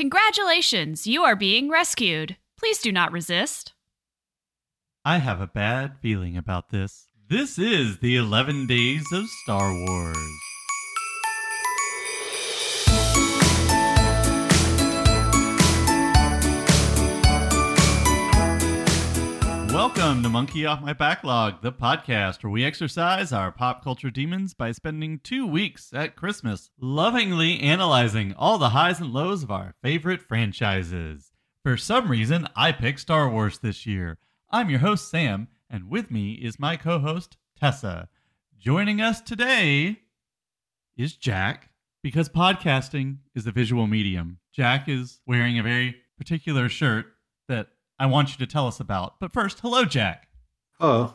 Congratulations, you are being rescued. Please do not resist. I have a bad feeling about this. This is the 11 Days of Star Wars. Welcome to Monkey Off My Backlog, the podcast where we exercise our pop culture demons by spending two weeks at Christmas lovingly analyzing all the highs and lows of our favorite franchises. For some reason, I picked Star Wars this year. I'm your host, Sam, and with me is my co host, Tessa. Joining us today is Jack, because podcasting is a visual medium. Jack is wearing a very particular shirt that I want you to tell us about. But first, hello, Jack. Oh,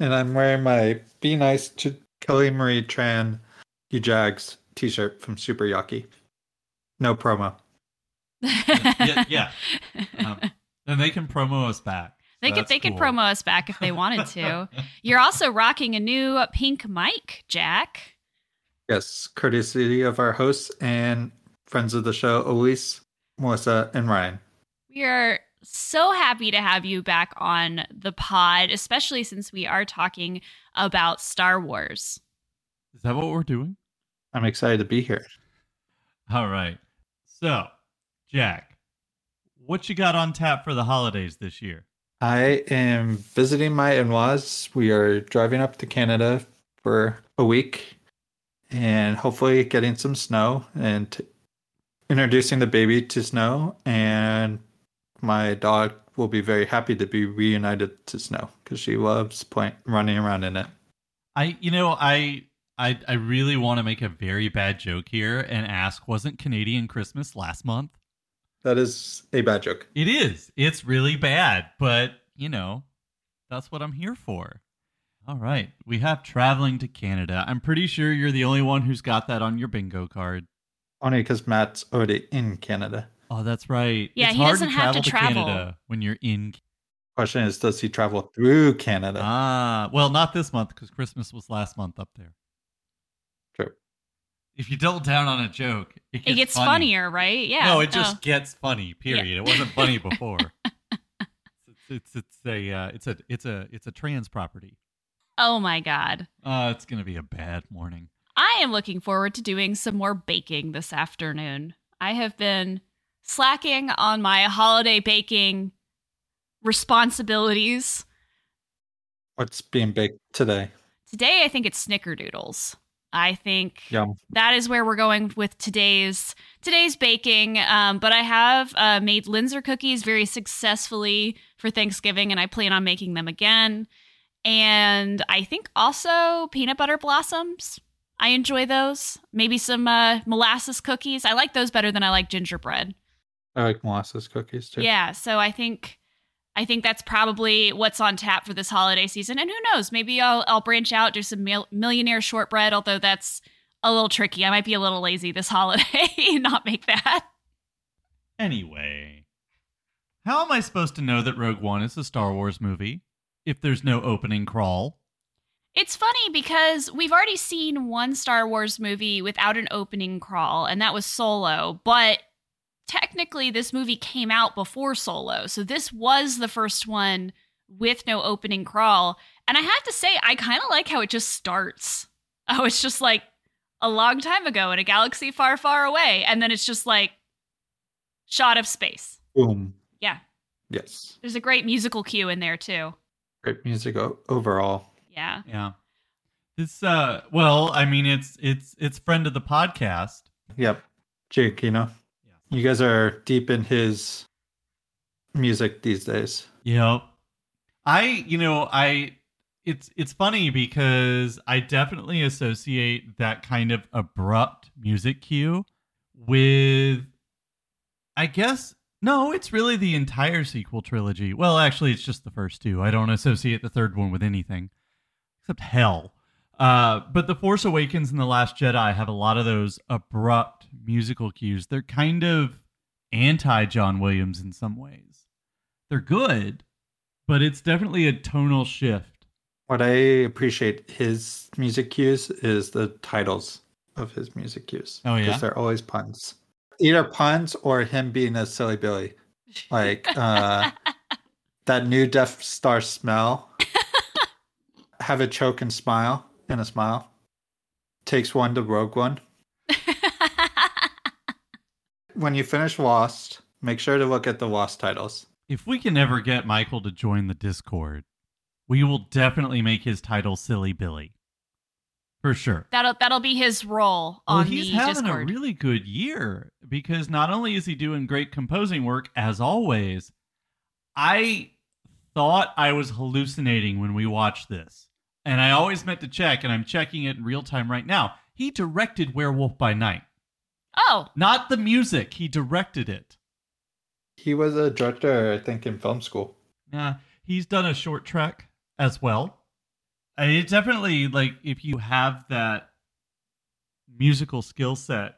and I'm wearing my Be Nice to Kelly Marie Tran You Jags t shirt from Super Yaki. No promo. yeah, yeah. Um, then they can promo us back. They So could that's they could promo us back if they wanted to. You're also rocking a new pink mic, Jack. Yes, courtesy of our hosts and friends of the show, Elise, Melissa, and Ryan. We are so happy to have you back on the pod, especially since we are talking about Star Wars. Is that what we're doing? I'm excited to be here. All right. So, Jack, what you got on tap for the holidays this year? I am visiting my in laws. We are driving up to Canada for a week and hopefully getting some snow and t- introducing the baby to snow. And my dog will be very happy to be reunited to snow because she loves playing, running around in it. I, you know, I, I, I really want to make a very bad joke here and ask, wasn't Canadian Christmas last month? That is a bad joke. It is. It's really bad, but you know, that's what I'm here for. All right. We have traveling to Canada. I'm pretty sure you're the only one who's got that on your bingo card. Only because Matt's already in Canada. Oh, that's right. Yeah, it's he hard doesn't to have travel to travel. Canada when you're in. Question is, does he travel through Canada? Ah, well, not this month because Christmas was last month up there. True. If you double down on a joke, it gets, It gets funny. funnier, right? Yeah. No, it just Oh. gets funny. Period. It wasn't funny before. it's, it's it's a uh, it's a it's a it's a trans property. Oh my god. Uh, it's gonna be a bad morning. I am looking forward to doing some more baking this afternoon. I have been slacking on my holiday baking responsibilities. What's being baked today? Today, I think it's snickerdoodles. I think Yum. that is where we're going with today's today's baking. Um, but I have uh, made Linzer cookies very successfully for Thanksgiving, and I plan on making them again. And I think also peanut butter blossoms. I enjoy those. Maybe some uh, molasses cookies. I like those better than I like gingerbread. I like molasses cookies too. Yeah, so I think I think that's probably what's on tap for this holiday season. And who knows? Maybe I'll I'll branch out do some mil- millionaire shortbread. Although that's a little tricky. I might be a little lazy this holiday and not make that. Anyway, how am I supposed to know that Rogue One is a Star Wars movie if there's no opening crawl? It's funny because we've already seen one Star Wars movie without an opening crawl, and that was Solo. But technically, this movie came out before Solo, so this was the first one with no opening crawl. And I have to say, I kind of like how it just starts. Oh, it's just like a long time ago in a galaxy far, far away, and then it's just like shot of space. Boom. Yeah, Yes. there's a great musical cue in there too. Great music o- overall. Yeah. Yeah. This uh well, I mean it's it's it's friend of the podcast. Yep. Jake, you know, Yeah. You guys are deep in his music these days. Yep. I you know, I it's it's funny because I definitely associate that kind of abrupt music cue with I guess no, it's really the entire sequel trilogy. Well, actually it's just the first two. I don't associate the third one with anything except hell. Uh, but The Force Awakens and The Last Jedi have a lot of those abrupt musical cues. They're kind of anti John Williams in some ways. They're good, but it's definitely a tonal shift. What I appreciate his music cues is the titles of his music cues. Oh, yeah? Because they're always puns. either puns or him being a silly Billy. Like uh, that new Death Star smell. Have a choke and smile and a smile. Takes one to Rogue One. When you finish Lost, make sure to look at the Lost titles. If we can ever get Michael to join the Discord, we will definitely make his title Silly Billy. For sure. that'll that'll be his role Well, on he's the having Discord. a really good year because not only is he doing great composing work, as always, I thought I was hallucinating when we watched this. And I always meant to check, and I'm checking it in real time right now. He directed Werewolf by Night. Oh, Not the music, he directed it. He was a director, I think, in film school. Yeah, he's done a short trek as well. And it definitely like if you have that musical skill set,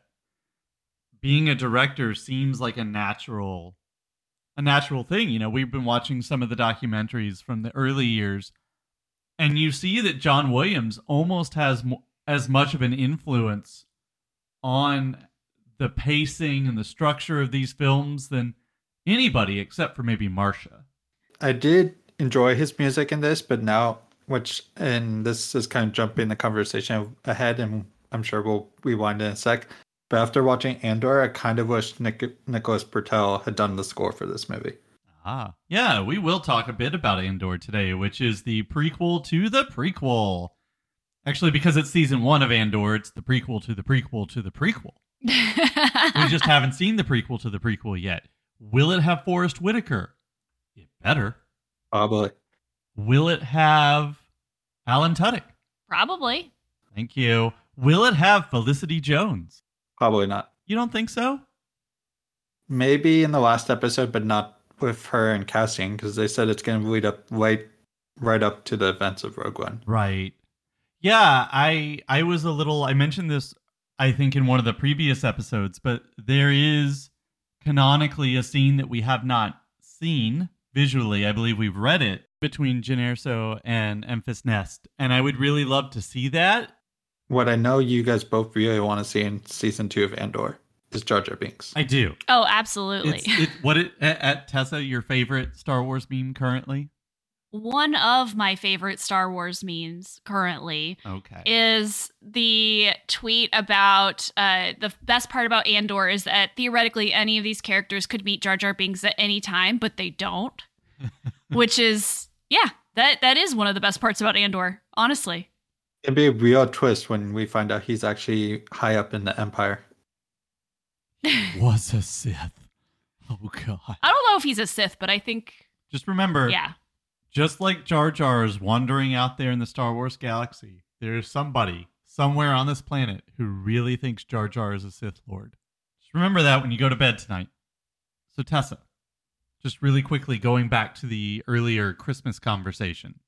being a director seems like a natural a natural thing. You know, we've been watching some of the documentaries from the early years and you see that John Williams almost has mo- as much of an influence on the pacing and the structure of these films than anybody except for maybe Marcia. I did enjoy his music in this, but now, which, and this is kind of jumping the conversation ahead, and I'm sure we'll rewind in a sec. But after watching Andor, I kind of wish Nick, Nicholas Britell had done the score for this movie. Ah, yeah, we will talk a bit about Andor today, which is the prequel to the prequel. Actually, because it's season one of Andor, it's the prequel to the prequel to the prequel. We just haven't seen the prequel to the prequel yet. Will it have Forest Whitaker? It better. Probably. Will it have Alan Tudyk? probably. Thank you. Will it have Felicity Jones? Probably not. You don't think so? Maybe in the last episode, but not with her in casting, because they said it's going to lead up right, right up to the events of Rogue One. Right. Yeah, I I was a little I mentioned this I think in one of the previous episodes, but there is canonically a scene that we have not seen visually. I believe we've read it between Jyn Erso and Enfys Nest, and I would really love to see that. What I know you guys both really want to see in season two of Andor is Jar Jar Binks. I do. Oh, absolutely. It's it, what it at, at Tessa your favorite Star Wars meme currently? One of my favorite Star Wars memes currently Okay. is the tweet about uh, the best part about Andor is that theoretically any of these characters could meet Jar Jar Binks at any time, but they don't. Which is, yeah, that that is one of the best parts about Andor, honestly. It'd be a real twist when we find out he's actually high up in the Empire. Was a Sith. Oh god. I don't know if he's a Sith, but I think, Just remember yeah. Just like Jar Jar is wandering out there in the Star Wars galaxy, there's somebody somewhere on this planet who really thinks Jar Jar is a Sith Lord. Just remember that when you go to bed tonight. So, Tessa, just really quickly going back to the earlier Christmas conversation,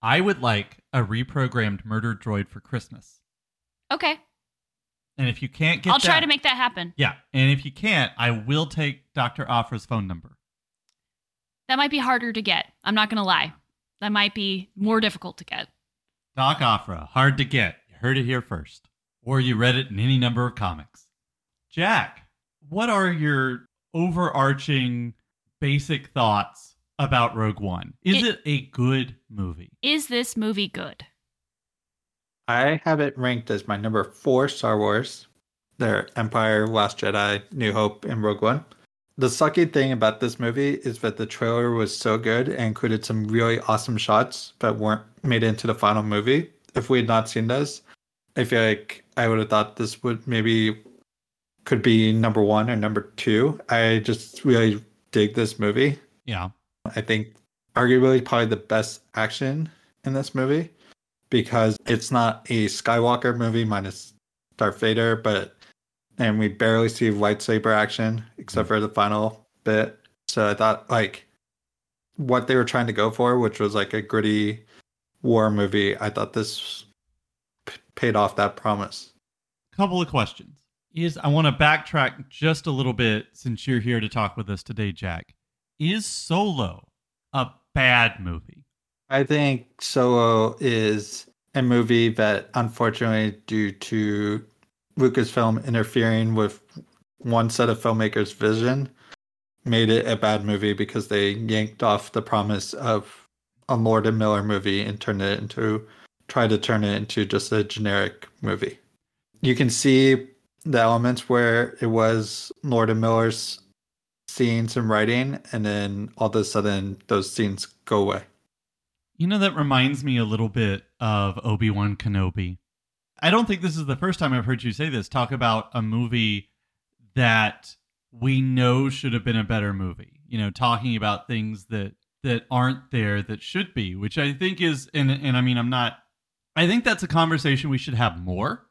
I would like a reprogrammed murder droid for Christmas. Okay. And if you can't get I'll try to make that happen. Yeah. And if you can't, I will take Dr. Aphra's phone number. That might be harder to get. I'm not going to lie. That might be more difficult to get. Doc Aphra, hard to get. You heard it here first. Or you read it in any number of comics. Jack, what are your overarching basic thoughts about Rogue One? Is It- it, a good movie? Is this movie good? I have it ranked as my number four Star Wars. Their Empire, Last Jedi, New Hope, and Rogue One. The sucky thing about this movie is that the trailer was so good and included some really awesome shots that weren't made into the final movie. If we had not seen those, I feel like I would have thought this would maybe could be number one or number two. I just really dig this movie. Yeah. I think arguably probably the best action in this movie because it's not a Skywalker movie minus Darth Vader, but and we barely see lightsaber action except hmm. for the final bit. So I thought like what they were trying to go for, which was like a gritty war movie, I thought this p- paid off that promise. Couple of questions. Is I want to backtrack just a little bit since you're here to talk with us today, Jack. Is Solo a bad movie? I think Solo is a movie that, unfortunately, due to Lucasfilm interfering with one set of filmmakers' vision made it a bad movie because they yanked off the promise of a Lord and Miller movie and turned it into try to turn it into just a generic movie. You can see the elements where it was Lord and Miller's scenes and writing, and then all of a sudden those scenes go away. You know, that reminds me a little bit of Obi Wan Kenobi. I don't think this is the first time I've heard you say this. Talk about a movie that we know should have been a better movie. You know, talking about things that that aren't there that should be, which I think is and and I mean I'm not I think that's a conversation we should have more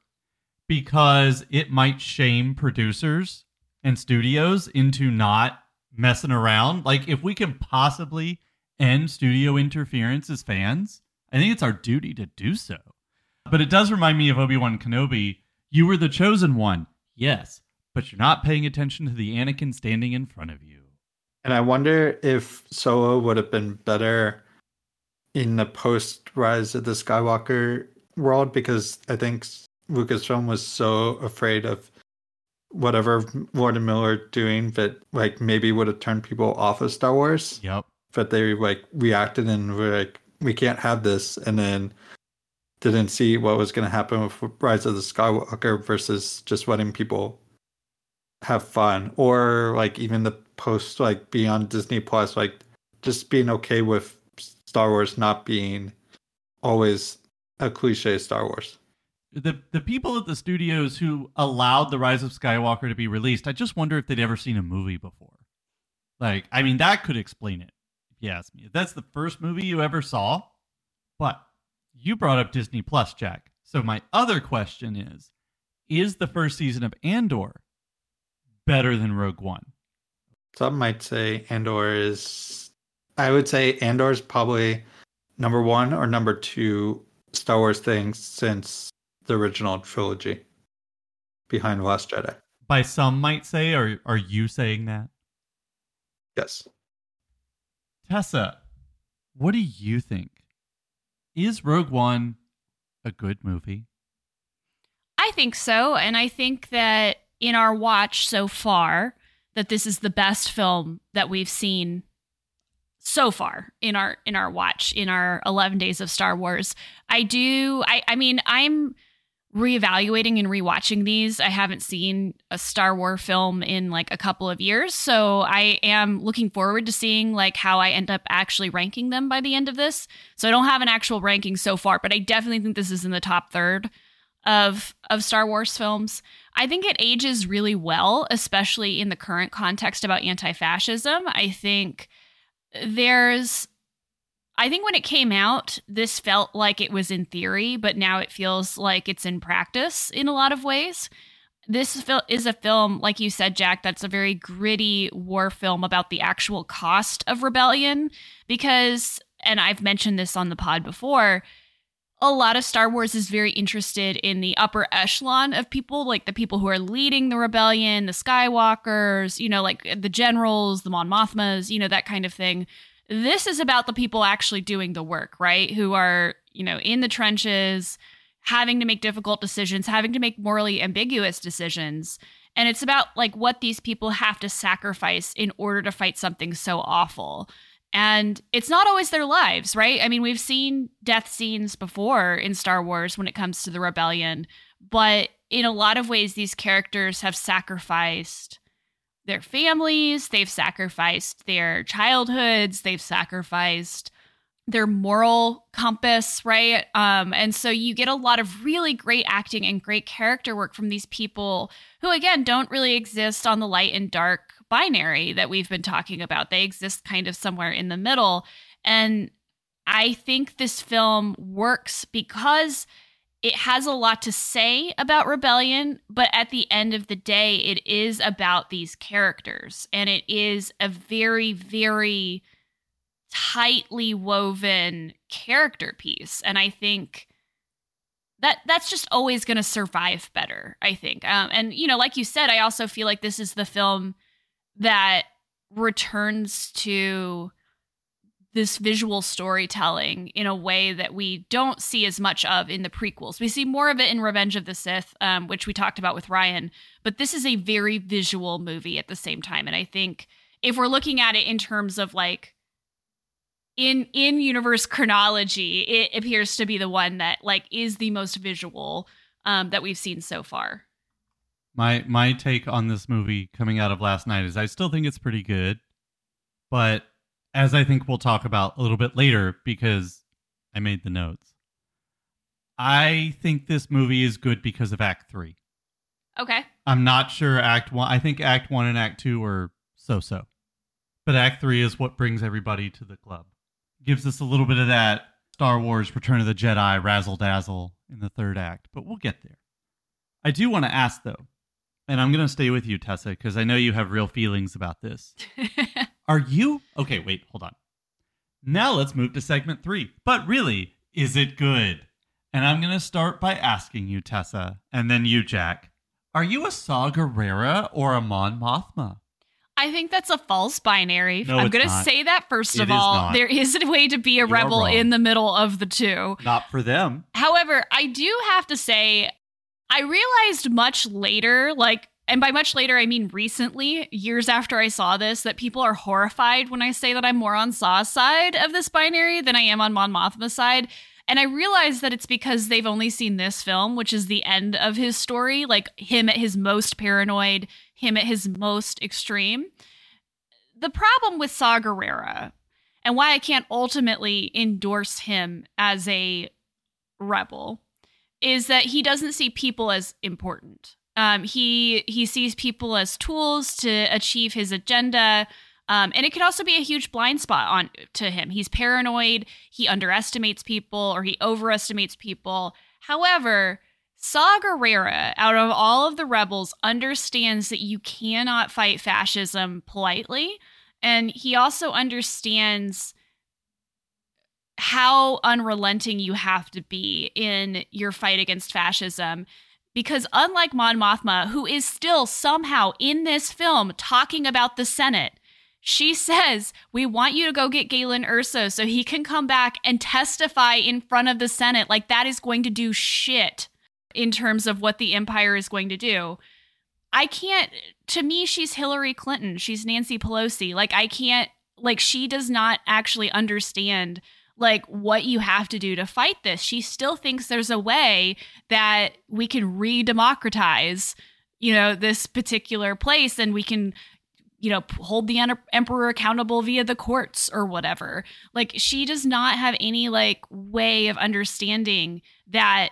because it might shame producers and studios into not messing around. Like if we can possibly end studio interference as fans, I think it's our duty to do so. But it does remind me of Obi-Wan Kenobi. You were the chosen one. Yes, but you're not paying attention to the Anakin standing in front of you. And I wonder if Solo would have been better in the post Rise of the Skywalker world because I think Lucasfilm was so afraid of whatever Lord and Miller doing that like maybe would have turned people off of Star Wars. Yep. But they like reacted and were like, we can't have this, and then didn't see what was going to happen with Rise of the Skywalker versus just letting people have fun or like even the post like being on Disney Plus, like just being okay with Star Wars not being always a cliche Star Wars. The the people at the studios who allowed the Rise of Skywalker to be released, I just wonder if they'd ever seen a movie before. Like, I mean, that could explain it. If you ask me, if that's the first movie you ever saw. But you brought up Disney Plus, Jack. So my other question is: Is the first season of Andor better than Rogue One? Some might say Andor is. I would say Andor is probably number one or number two Star Wars thing since the original trilogy, behind Last Jedi. By some might say, or are you saying that? Yes. Tessa, what do you think? Is Rogue One a good movie? I think so, and I think that in our watch so far, that this is the best film that we've seen so far in our in our watch in our 11 days of Star Wars. I do I I mean I'm reevaluating and rewatching these. I haven't seen a Star Wars film in like a couple of years, so I am looking forward to seeing like how I end up actually ranking them by the end of this. So I don't have an actual ranking so far, but I definitely think this is in the top third of of Star Wars films. I think it ages really well, especially in the current context about anti-fascism. I think there's I think when it came out, this felt like it was in theory, but now it feels like it's in practice in a lot of ways. This is a film, like you said, Jack, that's a very gritty war film about the actual cost of rebellion. Because, and I've mentioned this on the pod before, a lot of Star Wars is very interested in the upper echelon of people, like the people who are leading the rebellion, the Skywalkers, you know, like the generals, the Mon Mothmas, you know, that kind of thing. This is about the people actually doing the work, right? Who are, you know, in the trenches, having to make difficult decisions, having to make morally ambiguous decisions. And it's about like what these people have to sacrifice in order to fight something so awful. And it's not always their lives, right? I mean, we've seen death scenes before in Star Wars when it comes to the rebellion, but in a lot of ways, these characters have sacrificed their families, they've sacrificed their childhoods, they've sacrificed their moral compass, right? Um, and so you get a lot of really great acting and great character work from these people who, again, don't really exist on the light and dark binary that we've been talking about. They exist kind of somewhere in the middle. And I think this film works because it has a lot to say about rebellion, but at the end of the day, it is about these characters. And it is a very, very tightly woven character piece. And I think that that's just always going to survive better i think um, and you know like you said i also feel like this is the film that returns to this visual storytelling in a way that we don't see as much of in the prequels. We see more of it in Revenge of the Sith, um, which we talked about with Ryan, but this is a very visual movie at the same time. And I think if we're looking at it in terms of like in in universe chronology, it appears to be the one that like is the most visual um, that we've seen so far. My my take on this movie coming out of last night is I still think it's pretty good, but as I think we'll talk about a little bit later because I made the notes. I think this movie is good because of Act 3. Okay. I'm not sure Act 1. I think Act 1 and Act 2 are so-so. But Act 3 is what brings everybody to the club. Gives us a little bit of that Star Wars Return of the Jedi razzle dazzle in the third act, but we'll get there. I do want to ask though, and I'm going to stay with you, Tessa, because I know you have real feelings about this. Are you okay? Wait, hold on. Now let's move to segment three. But really, is it good? And I'm going to start by asking you, Tessa, and then you, Jack. Are you a Saw Gerrera or a Mon Mothma? I think that's a false binary. No, I'm going to say that first It of all. not. There is a way to be a You rebel in the middle of the two. Not for them. However, I do have to say, I realized much later, like, and by much later, I mean recently, years after I saw this, that people are horrified when I say that I'm more on Saw's side of this binary than I am on Mon Mothma's side. And I realize that it's because they've only seen this film, which is the end of his story, like him at his most paranoid, him at his most extreme. The problem with Saw Gerrera, and why I can't ultimately endorse him as a rebel is that he doesn't see people as important. Um, he he sees people as tools to achieve his agenda, um, and it could also be a huge blind spot on to him. He's paranoid. He underestimates people or he overestimates people. However, Saw Gerrera, out of all of the rebels, understands that you cannot fight fascism politely, and he also understands how unrelenting you have to be in your fight against fascism. Because unlike Mon Mothma, who is still somehow in this film talking about the Senate, she says, We want you to go get Galen Erso so he can come back and testify in front of the Senate. Like that is going to do shit in terms of what the Empire is going to do. I can't, to me, she's Hillary Clinton. She's Nancy Pelosi. Like, I can't, like, she does not actually understand like what you have to do to fight this. She still thinks there's a way that we can re-democratize, you know, this particular place and we can you know, hold the emperor accountable via the courts or whatever. Like she does not have any like way of understanding that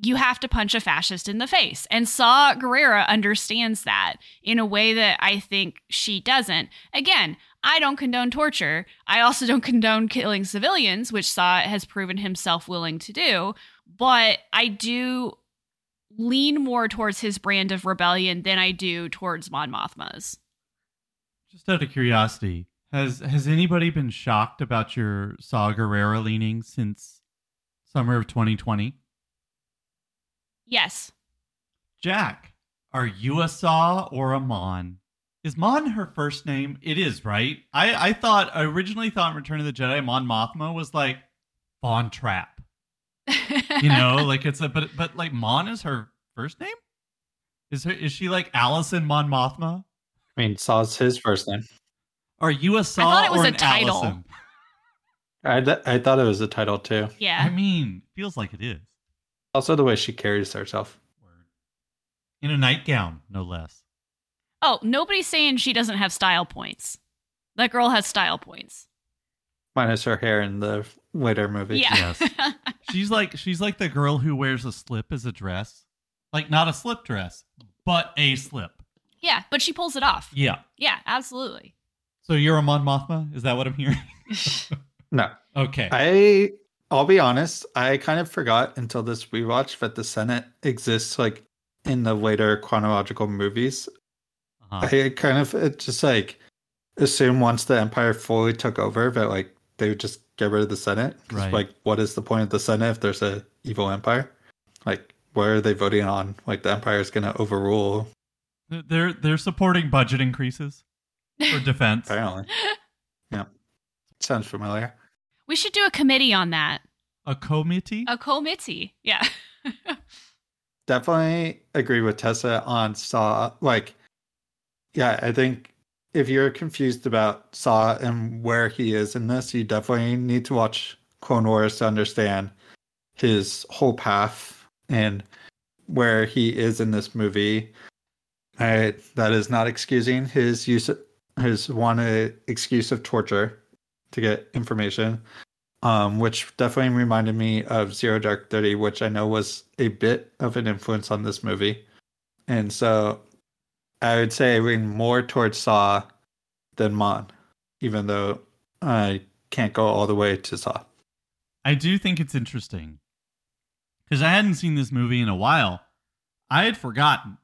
you have to punch a fascist in the face. And Saw Gerrera understands that in a way that I think she doesn't. Again, I don't condone torture. I also don't condone killing civilians, which Saw has proven himself willing to do. But I do lean more towards his brand of rebellion than I do towards Mon Mothma's. Just out of curiosity, has has anybody been shocked about your Saw Gerrera leaning since summer of 2020? Yes. Jack, are you a Saw or a Mon? Is Mon her first name? It is, right? I, I thought I originally thought in Return of the Jedi Mon Mothma was like Von Trapp. You know, like it's a but but like Mon is her first name? Is her is she like Allison Mon Mothma? I mean, Saw's his first name. Are you a Saw thought it was or a an title. Allison? I, th- I thought it was a title too. Yeah. I mean, feels like it is. Also, the way she carries herself. Word. In a nightgown, no less. Oh, nobody's saying she doesn't have style points. That girl has style points. Minus her hair in the later movie. Yeah. She's like she's like the girl who wears a slip as a dress. Like not a slip dress, but a slip. yeah, but she pulls it off. Yeah. Yeah, absolutely. So you're a Mon Mothma? Is that what I'm hearing? No, Okay. I I'll be honest. I kind of forgot until this rewatch that the Senate exists like in the later chronological movies. Uh-huh. I kind of it just like assume once the Empire fully took over that like they would just get rid of the Senate. Right. Like, what is the point of the Senate if there's a evil Empire? Like, what are they voting on? Like, the Empire is going to overrule. They're they're supporting budget increases for defense. Apparently, yeah, sounds familiar. We should do a committee on that. A committee? A committee. Yeah. Definitely agree with Tessa on Saw. Like, yeah, I think if you're confused about Saw and where he is in this, you definitely need to watch Clone Wars to understand his whole path and where he is in this movie. I, that is not excusing his use his one excuse of torture to get information, um, which definitely reminded me of Zero Dark Thirty, which I know was a bit of an influence on this movie, and so I would say I lean more towards Saw than Mon, even though I can't go all the way to Saw. I do think it's interesting because I hadn't seen this movie in a while. I had forgotten.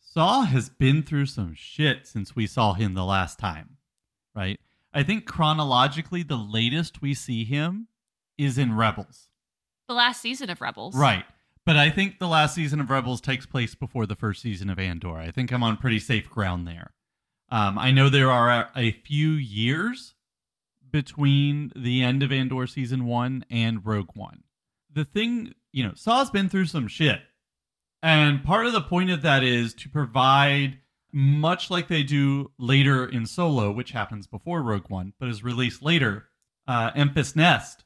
Saw has been through some shit since we saw him the last time, right? I think chronologically, the latest we see him is in Rebels. The last season of Rebels. Right. But I think the last season of Rebels takes place before the first season of Andor. I think I'm on pretty safe ground there. Um, I know there are a few years between the end of Andor season one and Rogue One. The thing, you know, Saw's been through some shit. And part of the point of that is to provide, much like they do later in Solo, which happens before Rogue One, but is released later, uh, Enfys Nest.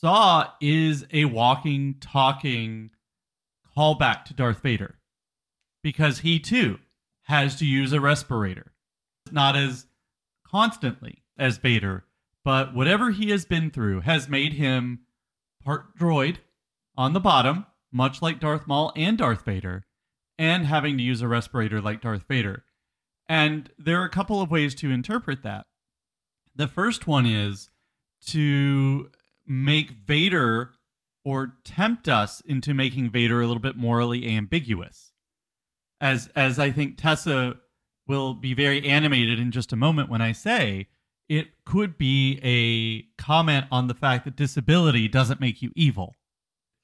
Saw is a walking, talking callback to Darth Vader because he too has to use a respirator. Not as constantly as Vader, but whatever he has been through has made him part droid on the bottom, much like Darth Maul and Darth Vader, and having to use a respirator like Darth Vader. And there are a couple of ways to interpret that. The first one is to make Vader or tempt us into making Vader a little bit morally ambiguous. As as I think Tessa will be very animated in just a moment when I say it could be a comment on the fact that disability doesn't make you evil.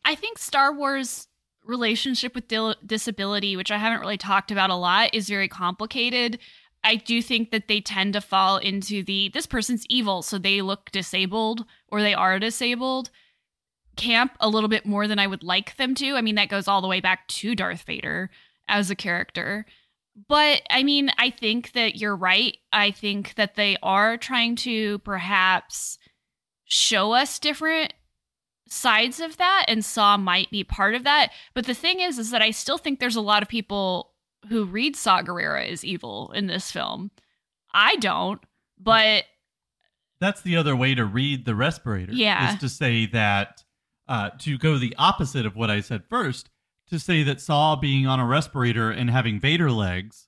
I think Star Wars relationship with dil- disability, which I haven't really talked about a lot, is very complicated. I do think that they tend to fall into the this person's evil, so they look disabled or they are disabled camp a little bit more than I would like them to. I mean, that goes all the way back to Darth Vader as a character. But I mean, I think that you're right. I think that they are trying to perhaps show us different sides of that and Saw might be part of that. But the thing is is that I still think there's a lot of people who read Saw Gerrera as evil in this film. I don't, but that's the other way to read the respirator. Yeah. Is to say that uh, to go the opposite of what I said first, to say that Saw being on a respirator and having Vader legs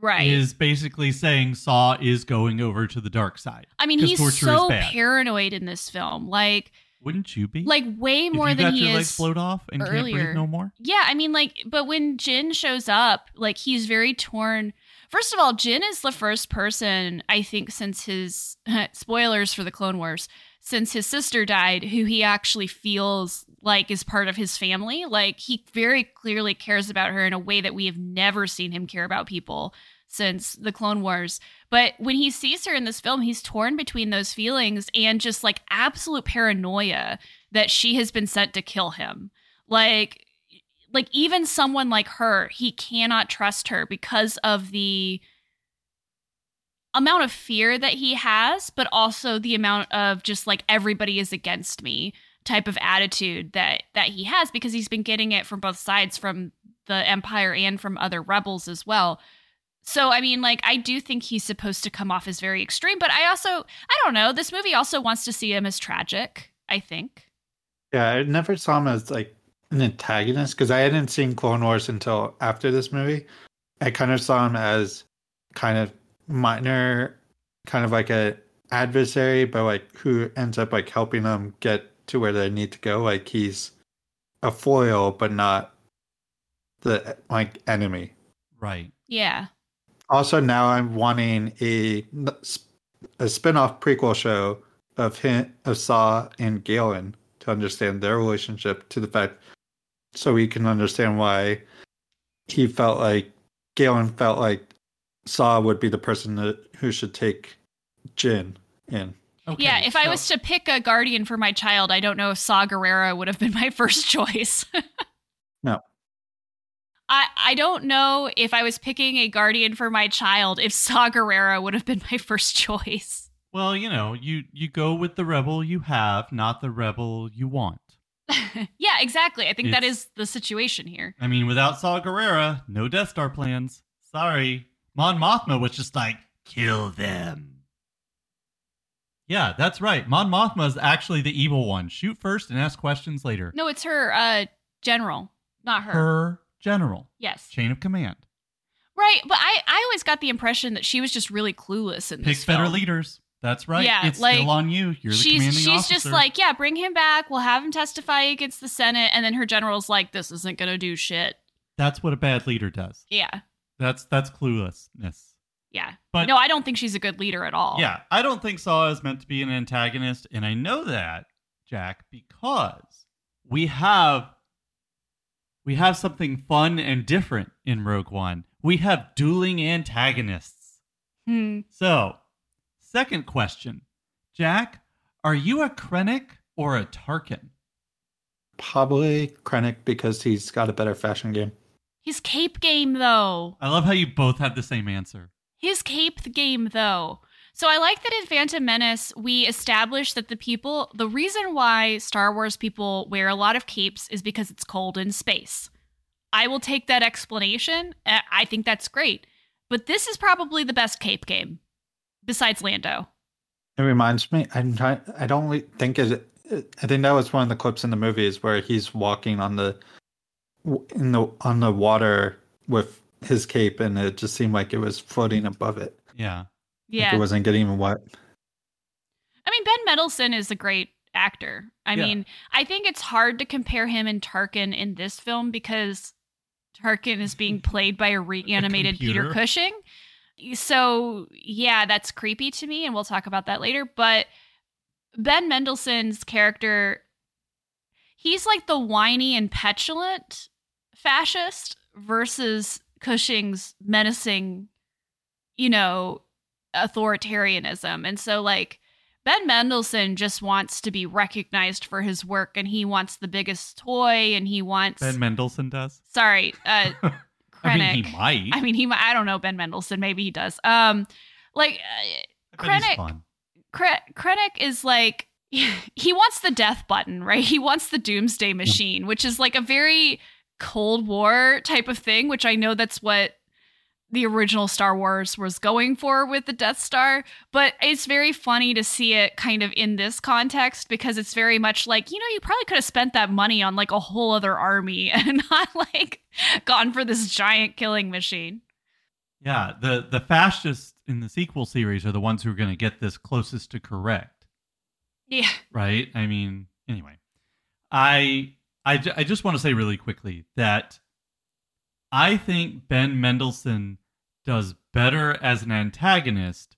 right is basically saying Saw is going over to the dark side. I mean, he's so paranoid in this film. Like Wouldn't you be? like way if more you than got he your is legs float off and can't earlier. breathe no more. Yeah, I mean, like, but when Jyn shows up, like, he's very torn. First of all, Jyn is the first person, I think, since his spoilers for the Clone Wars, since his sister died, who he actually feels like is part of his family. Like, he very clearly cares about her in a way that we have never seen him care about people since the Clone Wars. But when he sees her in this film, he's torn between those feelings and just like absolute paranoia that she has been sent to kill him. Like, like even someone like her he cannot trust her because of the amount of fear that he has but also the amount of just like everybody is against me type of attitude that that he has because he's been getting it from both sides from the empire and from other rebels as well so i mean like i do think he's supposed to come off as very extreme but i also i don't know this movie also wants to see him as tragic i think Yeah, I never saw him as like an antagonist because I hadn't seen Clone Wars until after this movie. I kind of saw him as kind of minor, kind of like a adversary, but like who ends up like helping them get to where they need to go. Like he's a foil, but not the like enemy. Right. yeah Also, now I'm wanting a a spin-off prequel show of him of Saw and Galen to understand their relationship to the fact so we can understand why he felt like Galen felt like Saw would be the person that, who should take Jyn in. Okay, yeah, if I was to pick a guardian for my child, I don't know if Saw Gerrera would have been my first choice. No. I, I don't know if I was picking a guardian for my child if Saw Gerrera would have been my first choice. Well, you know, you you go with the rebel you have, not the rebel you want. yeah, exactly. I think that It's- is the situation here. I mean, without Saw Gerrera, no Death Star plans. Sorry. Mon Mothma was just like, kill them. Yeah, that's right. Mon Mothma is actually the evil one. Shoot first and ask questions later. No, it's her uh general, not her. Her general, Yes. chain of command. Right, but I I always got the impression that she was just really clueless in Pick this better leaders. That's right. Yeah, it's like, still on you. You're the she's commanding she's officer. just like, yeah, bring him back. We'll have him testify against the Senate, and then her general's like, this isn't gonna do shit. that's what a bad leader does. Yeah, That's that's cluelessness. yeah. But no, I don't think she's a good leader at all. Yeah, I don't think Saw is meant to be an antagonist, and I know that, Jack, because we have we have something fun and different in Rogue One. We have dueling antagonists. Hmm. So, second question, Jack, are you a Krennic or a Tarkin? Probably Krennic because he's got a better fashion game. His cape game, though. I love how you both had the same answer. His cape game, though. So I like that in Phantom Menace, we established that the people, the reason why Star Wars people wear a lot of capes is because it's cold in space. I will take that explanation. Uh, I think that's great. But this is probably the best cape game, besides Lando. It reminds me. I'm trying. I don't re- think it. I think that was one of the clips in the movies where he's walking on the in the on the water with his cape, and it just seemed like it was floating above it. Yeah. Like Yeah. it wasn't getting wet. I mean, Ben Mendelsohn is a great actor. I Yeah. mean, I think it's hard to compare him and Tarkin in this film because Tarkin is being played by a reanimated Peter. Cushing. So, yeah, that's creepy to me, and we'll talk about that later. But Ben Mendelsohn's character, he's like the whiny and petulant fascist versus Cushing's menacing, you know, authoritarianism. And so, like, Ben Mendelsohn just wants to be recognized for his work and he wants the biggest toy and he wants. Ben Mendelsohn does. sorry, uh, I mean, he might. I mean, he might, I don't know Ben Mendelsohn. Maybe he does. Um, like, uh, Krennic-. Kre- Krennic is like he wants the death button, right? He wants the doomsday machine, which is like a very Cold War type of thing, which I know that's what the original Star Wars was going for with the Death Star, but it's very funny to see it kind of in this context because it's very much like, you know, you probably could have spent that money on like a whole other army and not like gone for this giant killing machine. Yeah, the the fascists in the sequel series are the ones who are going to get this closest to correct, Yeah. right? I mean, anyway, I I, I just want to say really quickly that I think Ben Mendelsohn does better as an antagonist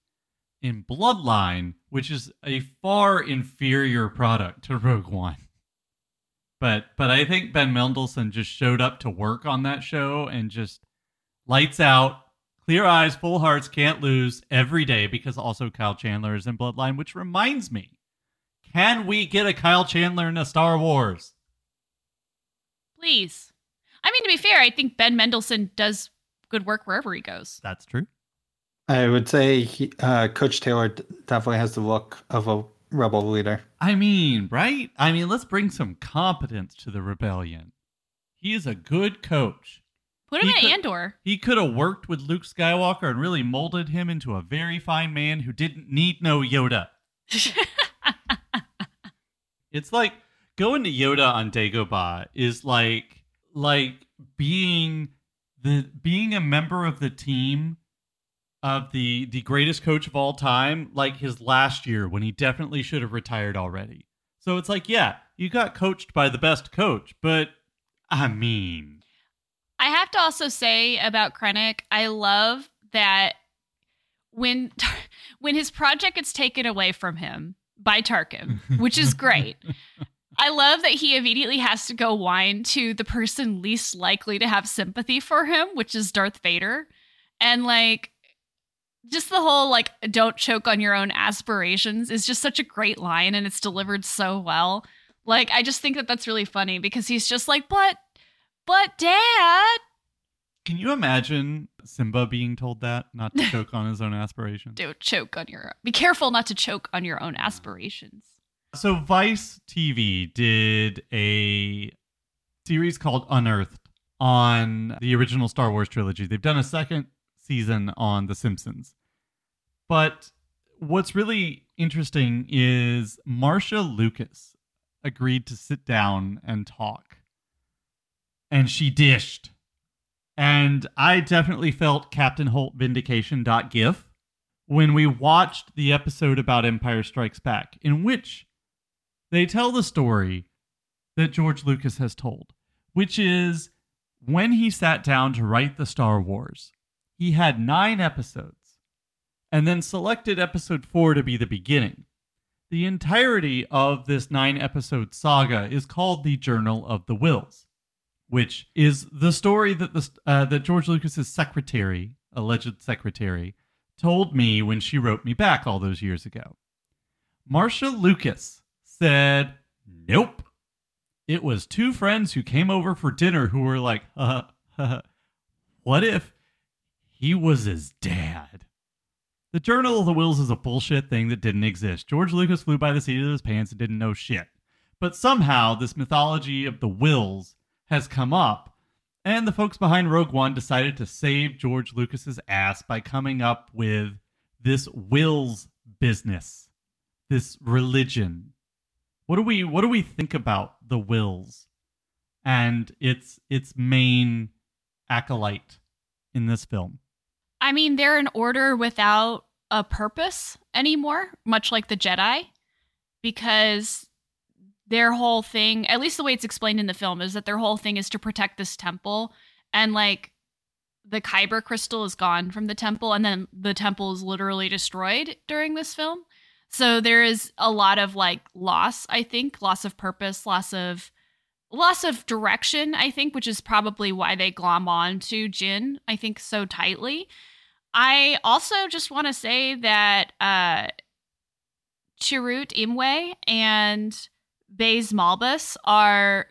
in Bloodline, which is a far inferior product to Rogue One. But but I think Ben Mendelsohn just showed up to work on that show and just lights out, clear eyes, full hearts, can't lose every day because also Kyle Chandler is in Bloodline, which reminds me, can we get a Kyle Chandler in a Star Wars? Please. I mean, to be fair, I think Ben Mendelsohn does good work wherever he goes. That's true. I would say he, uh, Coach Taylor definitely has the look of a rebel leader. I mean, right? I mean, let's bring some competence to the rebellion. He is a good coach. Put him He in could- Andor. He could have worked with Luke Skywalker and really molded him into a very fine man who didn't need no Yoda. It's like going to Yoda on Dagobah is like like being the being a member of the team of the the greatest coach of all time like his last year when he definitely should have retired already. So it's like, yeah, you got coached by the best coach, but I mean, I have to also say about Krennic, I love that when when his project gets taken away from him by Tarkin, which is great. I love that he immediately has to go whine to the person least likely to have sympathy for him, which is Darth Vader. And like just the whole like don't choke on your own aspirations is just such a great line and it's delivered so well. Like I just think that that's really funny because he's just like, "But but dad, Can you imagine Simba being told that not to choke on his own aspirations? don't choke on your be careful not to choke on your own aspirations." So Vice TV did a series called Unearthed on the original Star Wars trilogy. They've done a second season on The Simpsons. But what's really interesting is Marcia Lucas agreed to sit down and talk. And she dished. And I definitely felt Captain Holt vindication.gif when we watched the episode about Empire Strikes Back, in which they tell the story that George Lucas has told, which is when he sat down to write the Star Wars, he had nine episodes and then selected episode four to be the beginning. The entirety of this nine episode saga is called the Journal of the Whills, which is the story that the uh, that George Lucas's secretary, alleged secretary, told me when she wrote me back all those years ago. Marcia Lucas said, "Nope." It was two friends who came over for dinner who were like, uh, "What if he was his dad?" The Journal of the Whills is a bullshit thing that didn't exist. George Lucas flew by the seat of his pants and didn't know shit. But somehow this mythology of the Whills has come up, and the folks behind Rogue One decided to save George Lucas's ass by coming up with this Whills business, this religion. What do we what do we think about the Whills and its its main acolyte in this film? I mean, they're an order without a purpose anymore, much like the Jedi, because their whole thing, at least the way it's explained in the film, is that their whole thing is to protect this temple. And like the Kyber crystal is gone from the temple, and then the temple is literally destroyed during this film. So there is a lot of like loss, I think, loss of purpose, loss of loss of direction, I think, which is probably why they glom on to Jyn, I think, so tightly. I also just want to say that uh Chirrut Imwe and Baze Malbus are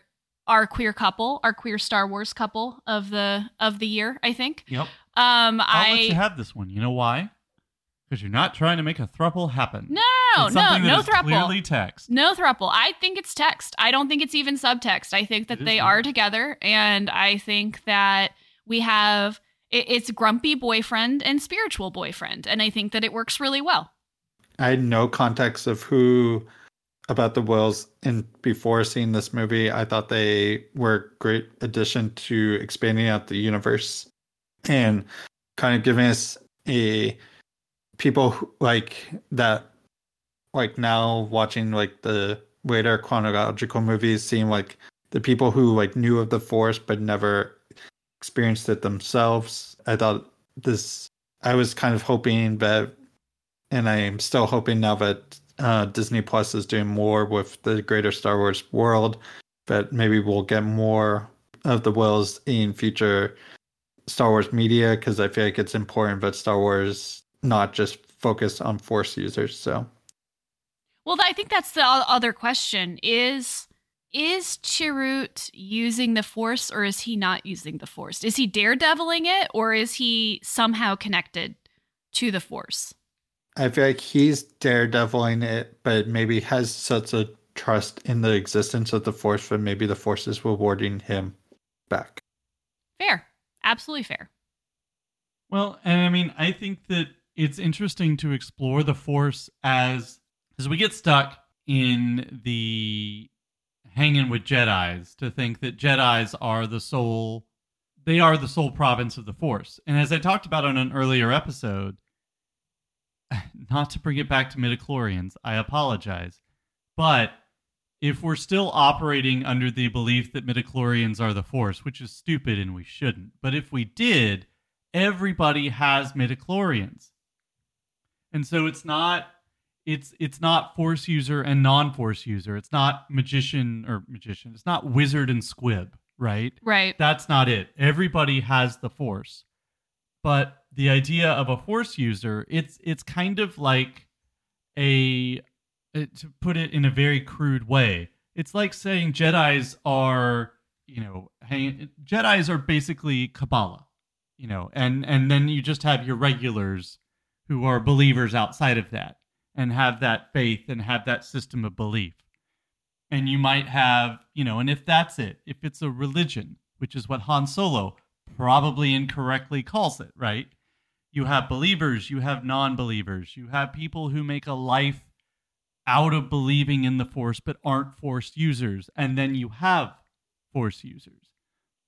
our queer couple, our queer Star Wars couple of the of the year, I think. Yep. Um I'll let you I have this one. You know why? Because you're not trying to make a thruple happen. No, It's no, something that no is throuple. Clearly text. No thruple. I think it's text. I don't think it's even subtext. I think that they not. are together, and I think that we have it, it's grumpy boyfriend and spiritual boyfriend, and I think that it works really well. I had no context of who about the Whills and before seeing this movie, I thought they were a great addition to expanding out the universe and kind of giving us a people like that like now watching like the later chronological movies seem like the people who like knew of the force but never experienced it themselves. I thought this I was kind of hoping that and I am still hoping now that uh, Disney Plus is doing more with the greater Star Wars world, that maybe we'll get more of the Whills in future Star Wars media because I feel like it's important that Star Wars not just focus on Force users. So Well, I think that's the other question: is is Chirrut using the Force, or is he not using the Force? Is he daredeviling it, or is he somehow connected to the Force? I feel like he's daredeviling it, but maybe has such a trust in the existence of the Force that maybe the Force is rewarding him back. Fair, absolutely fair. Well, and I mean, I think that it's interesting to explore the Force as as we get stuck in the hanging with Jedi's to think that Jedi's are the sole they are the sole province of the Force. And as I talked about on an earlier episode, not to bring it back to midichlorians, I apologize. But if we're still operating under the belief that midichlorians are the Force, which is stupid and we shouldn't, but if we did, everybody has midichlorians. And so it's not it's it's not force user and non-force user. It's not magician or magician. It's not wizard and squib, right? Right. That's not it. Everybody has the force. but the idea of a force user, it's it's kind of like a uh, to put it in a very crude way, it's like saying Jedi's are, you know, hang, Jedi's are basically Kabbalah, you know, and and then you just have your regulars who are believers outside of that and have that faith and have that system of belief. And you might have, you know, and if that's it, if it's a religion, which is what Han Solo probably incorrectly calls it, right? You have believers, you have non believers, you have people who make a life out of believing in the Force but aren't Force users. And then you have Force users.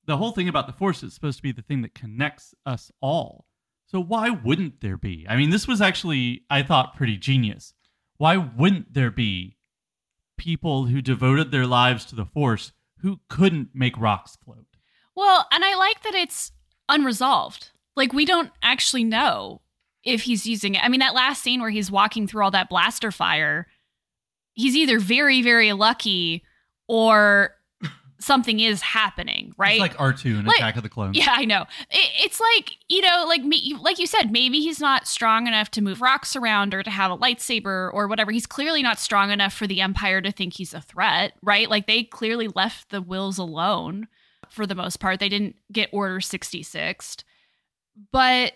The whole thing about the Force is supposed to be the thing that connects us all. So why wouldn't there be? I mean, this was actually, I thought, pretty genius. Why wouldn't there be people who devoted their lives to the Force who couldn't make rocks float? Well, and I like that it's unresolved. Like, we don't actually know if he's using it. I mean, that last scene where he's walking through all that blaster fire, he's either very, very lucky or something is happening, right? It's like R2 in Like- Attack of the Clones. Yeah, I know. It, it's like you know, like me, like you said, maybe he's not strong enough to move rocks around or to have a lightsaber or whatever. He's clearly not strong enough for the Empire to think he's a threat, right? Like they clearly left the Whills alone for the most part. They didn't get Order sixty six, but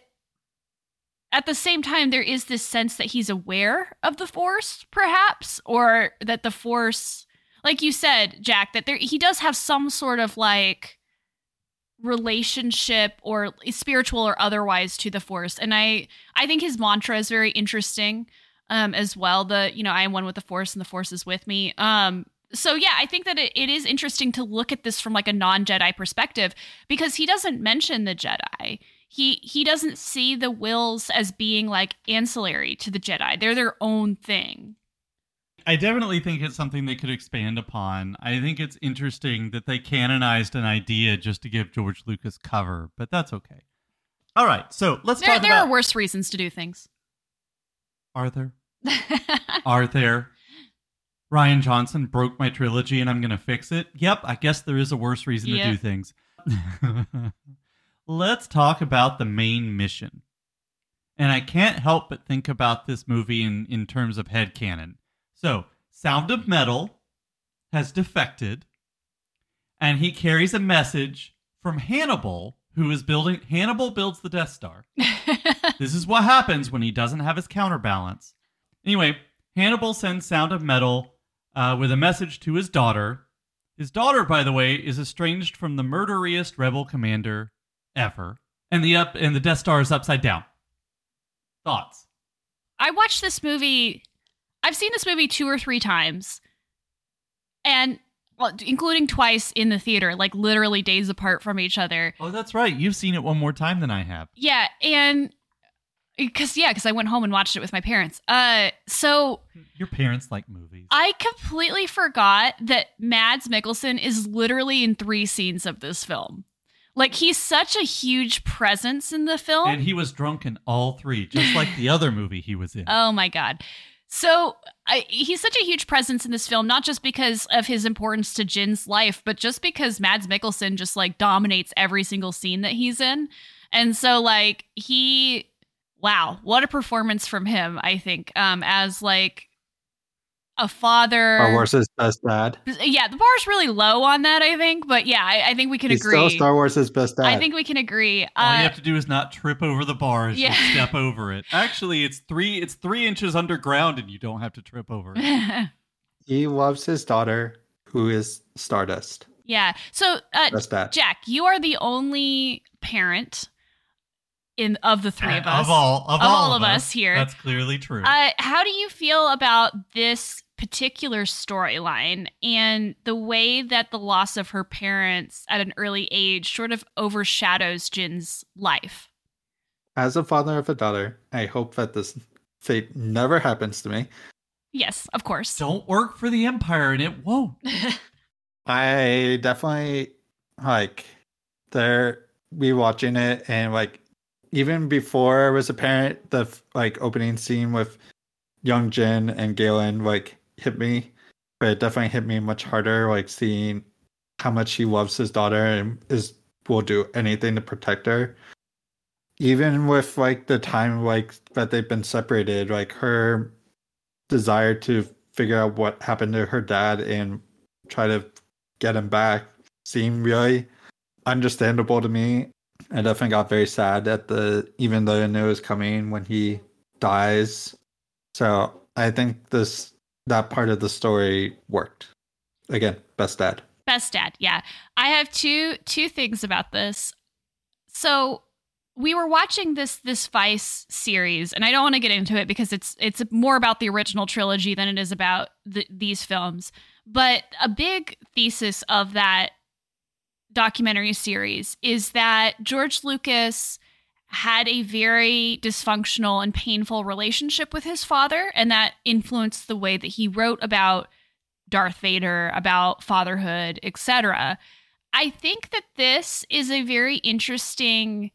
at the same time, there is this sense that he's aware of the Force, perhaps, or that the Force, like you said, Jack, that there he does have some sort of like relationship or spiritual or otherwise to the force. And i i think his mantra is very interesting um as well the you know i am one with the force and the force is with me. Um so yeah i think that it, it is interesting to look at this from like a non-jedi perspective because he doesn't mention the jedi. He he doesn't see the Whills as being like ancillary to the jedi. They're their own thing I definitely think it's something they could expand upon. I think it's interesting that they canonized an idea just to give George Lucas cover, but that's okay. All right, so let's there, talk there about are worse reasons to do things Arthur. Are there? Rian Johnson broke my trilogy and I'm going to fix it. Yep, I guess there is a worse reason Yeah. to do things. Let's talk about the main mission. And I can't help but think about this movie in, in terms of headcanon. So, Sound of Metal has defected, and he carries a message from Hannibal, who is building. Hannibal builds the Death Star. This is what happens when he doesn't have his counterbalance. Anyway, Hannibal sends Sound of Metal uh, with a message to his daughter. His daughter, by the way, is estranged from the murderiest rebel commander ever, and the up and the Death Star is upside down. Thoughts? I watched this movie. I've seen this movie two or three times, and well, including twice in the theater, like literally days apart from each other. Oh, that's right. You've seen it one more time than I have. Yeah, and because yeah, because I went home and watched it with my parents. Uh, so Your parents like movies. I completely forgot that Mads Mikkelsen is literally in three scenes of this film. Like he's such a huge presence in the film. and he was drunk in all three, just like the other movie he was in. Oh my god. So I, he's such a huge presence in this film, not just because of his importance to Jyn's life, but just because Mads Mikkelsen just like dominates every single scene that he's in. And so like he wow, what a performance from him, I think. Um as like a father. Star Wars is best dad. Yeah, the bar's really low on that, I think, but yeah, I, I think we can He's agree. still Star Wars is best dad. I think we can agree. All you Uh, have to do is not trip over the bars. yeah. Yeah. step over it. Actually, it's three. It's three inches underground, and you don't have to trip over it. he loves his daughter, who is Stardust. yeah. So, uh, Best dad. Jack, you are the only parent in of the three of us. Of all, of, Of all of us here. That's clearly true. Uh, how do you feel about this particular storyline and the way that the loss of her parents at an early age sort of overshadows Jyn's life? As a father of a daughter, I hope that this fate never happens to me. Yes, of course. don't work for the Empire, and it won't. I definitely like they're rewatching it and like even before it was apparent the like opening scene with young Jyn and Galen like hit me, but it definitely hit me much harder. Like seeing how much he loves his daughter and is will do anything to protect her. even with like the time like that they've been separated, like her desire to figure out what happened to her dad and try to get him back seemed really understandable to me. I definitely got very sad at the even though I knew it was coming when he dies. So I think this that part of the story worked. Again, best dad. Best dad, yeah. I have two two things about this. So we were watching this this Vice series, and I don't want to get into it because it's it's more about the original trilogy than it is about the, these films. But a big thesis of that documentary series is that George Lucas had a very dysfunctional and painful relationship with his father, and that influenced the way that he wrote about Darth Vader, about fatherhood, etc. I think that this is a very interesting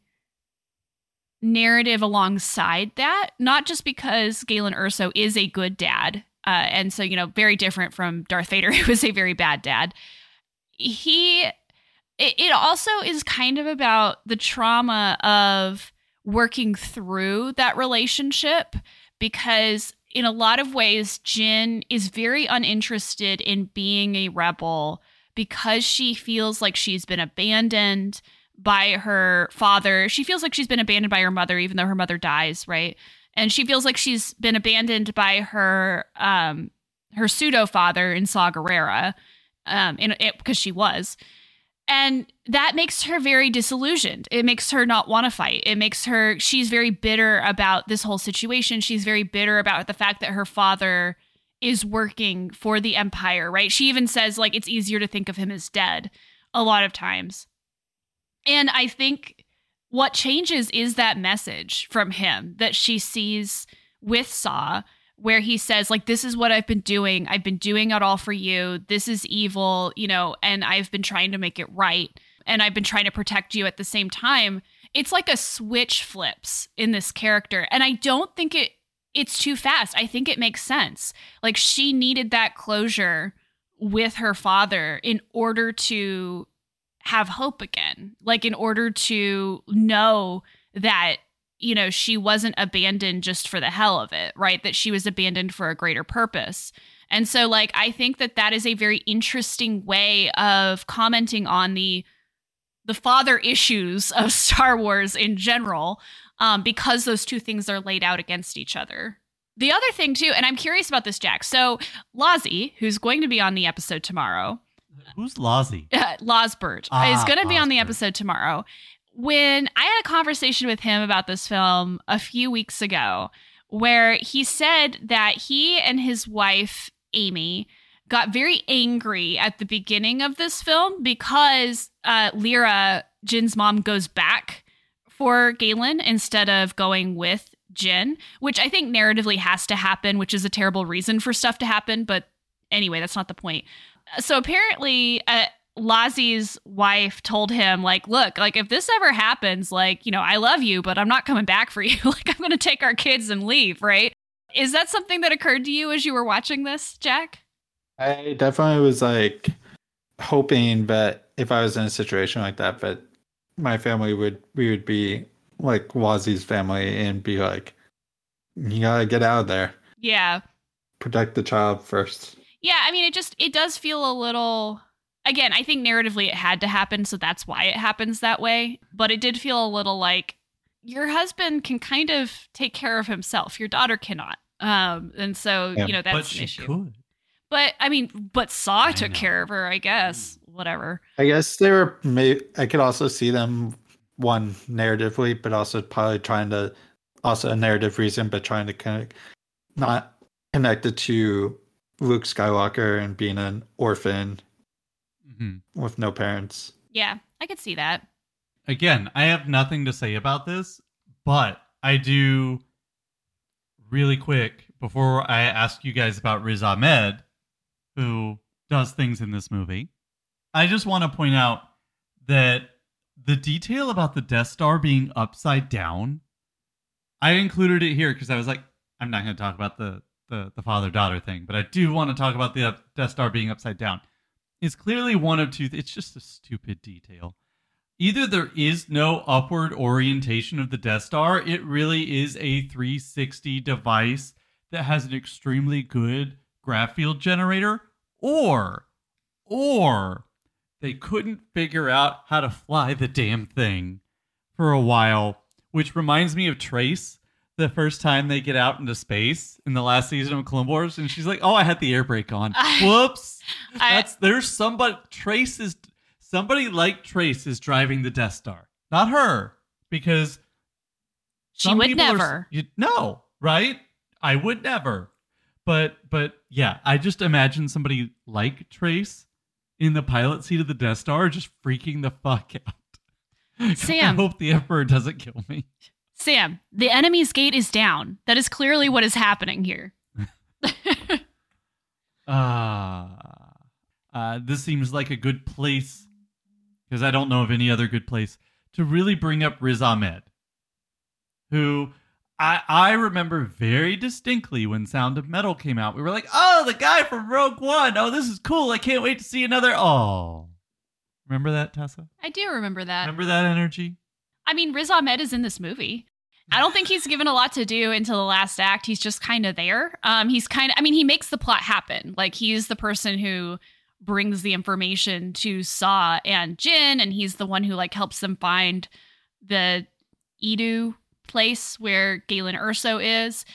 narrative alongside that, not just because Galen Erso is a good dad, uh, and so, you know, very different from Darth Vader, who was a very bad dad. He, it, it also is kind of about the trauma of working through that relationship because in a lot of ways, Jyn is very uninterested in being a rebel because she feels like she's been abandoned by her father. She feels like she's been abandoned by her mother, even though her mother dies, right? And she feels like she's been abandoned by her um her pseudo father in Saw Gerrera, um, in because she was. And that makes her very disillusioned. It makes her not want to fight. It makes her, she's very bitter about this whole situation. She's very bitter about the fact that her father is working for the Empire, right? She even says, like, it's easier to think of him as dead a lot of times. And I think what changes is that message from him that she sees with Saw, where he says, like, this is what I've been doing. I've been doing it all for you. This is evil, you know, and I've been trying to make it right. And I've been trying to protect you at the same time. It's like a switch flips in this character. And I don't think it it's too fast. I think it makes sense. Like she needed that closure with her father in order to have hope again. Like in order to know that you know she wasn't abandoned just for the hell of it, right? That she was abandoned for a greater purpose. And so like I think that that is a very interesting way of commenting on the the father issues of Star Wars in general um, because those two things are laid out against each other. The other thing too, and I'm curious about this, Jack. So Lozzie, who's going to be on the episode tomorrow, Who's Lozzie? uh, Losbert Ah, is going to be on the episode tomorrow. When I had a conversation with him about this film a few weeks ago, where he said that he and his wife, Amy, got very angry at the beginning of this film because uh, Lyra, Jyn's mom, goes back for Galen instead of going with Jin, which I think narratively has to happen, which is a terrible reason for stuff to happen. But anyway, that's not the point so apparently uh, Lozzie's wife told him like look like if this ever happens like you know I love you but I'm not coming back for you. Like I'm going to take our kids and leave right? Is that something that occurred to you as you were watching this Jack? I definitely was like hoping that if I was in a situation like that, that my family would we would be like Wazzy's family and be like, you gotta get out of there, yeah. Protect the child first. yeah I mean it just it does feel a little again I think narratively it had to happen so that's why it happens that way but it did feel a little like your husband can kind of take care of himself your daughter cannot um and so Yeah. you know that's but an issue could. But I mean, but Saw I took know. care of her, I guess. Whatever. I guess they were. May- I could also see them one narratively, but also probably trying to also a narrative reason, but trying to kind of not connect it to Luke Skywalker and being an orphan Mhm. with no parents. Yeah, I could see that. Again, I have nothing to say about this, but I do really quick before I ask you guys about Riz Ahmed, who does things in this movie. I just want to point out that the detail about the Death Star being upside down, I included it here because I was like, I'm not going to talk about the the, the father daughter thing, but I do want to talk about the Death Star being upside down. It's clearly one of two. It's just a stupid detail. either there is no upward orientation of the Death Star, it really is a 360 device that has an extremely good graph field generator, or or they couldn't figure out how to fly the damn thing for a while, which reminds me of Trace the first time they get out into space in the last season of Clone Wars, and she's like, "Oh, I had the air brake on. I- Whoops! I- That's there's somebody Trace is somebody like Trace is driving the Death Star, not her, because She would people are- never. you, no, right? I would never. But but yeah, I just imagine somebody like Trace in the pilot seat of the Death Star just freaking the fuck out. Sam. I hope the Emperor doesn't kill me. Sam, the enemy's gate is down. That is clearly what is happening here. Ah, uh, this seems like a good place because I don't know of any other good place to really bring up Riz Ahmed, who I I remember very distinctly when Sound of Metal came out. We were like, "Oh, the guy from Rogue One! Oh, this is cool! I can't wait to see another." Oh, remember that, Tessa? I do remember that. Remember that energy? I mean, Riz Ahmed is in this movie. I don't think he's given a lot to do until the last act. He's just kind of there. Um, he's kind of, I mean, he makes the plot happen. Like he's the person who brings the information to Saw and Jyn, and he's the one who like helps them find the Eadu place where Galen Erso is.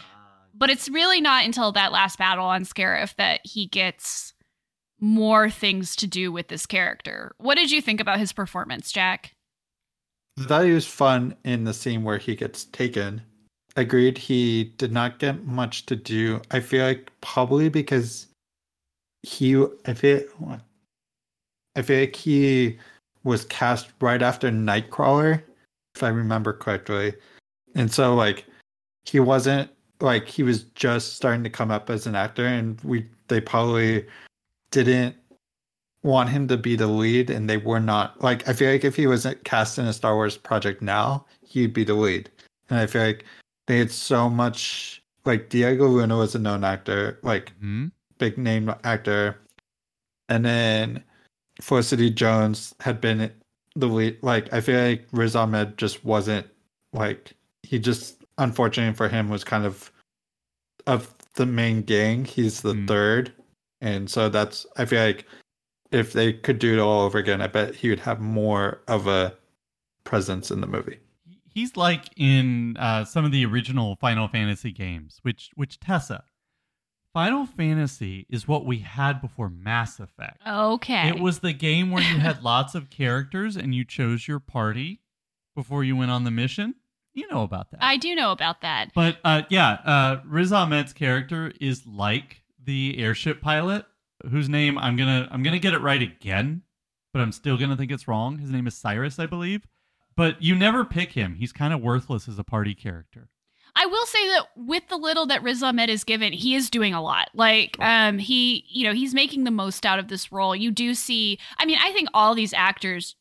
But it's really not until that last battle on Scarif that he gets more things to do with this character. What did you think about his performance, Jack? He was fun in the scene where he gets taken. Agreed, he did not get much to do. I feel like probably because he, I feel, I feel like he was cast right after Nightcrawler, if I remember correctly, and so like he wasn't like he was just starting to come up as an actor, and we they probably didn't want him to be the lead and they were not like I feel like if he was cast in a Star Wars project now, he'd be the lead. And I feel like they had so much like Diego Luna was a known actor, like Hmm. big name actor. And then Felicity Jones had been the lead like I feel like Riz Ahmed just wasn't like he just unfortunately for him was kind of of the main gang, he's the Hmm. third. And so that's I feel like if they could do it all over again, I bet he would have more of a presence in the movie. He's like in uh, some of the original Final Fantasy games, which which Tessa. Final Fantasy is what we had before Mass Effect. Okay. It was the game where you had lots of characters and you chose your party before you went on the mission. You know about that. I do know about that. but uh, yeah, uh, Riz Ahmed's character is like the airship pilot, whose name I'm gonna I'm gonna get it right again, but I'm still gonna think it's wrong. His name is Cyrus, I believe. But you never pick him. He's kind of worthless as a party character. I will say that with the little that Riz Ahmed is given, he is doing a lot. Like, um, he, you know, he's making the most out of this role. You do see, I mean, I think all these actors,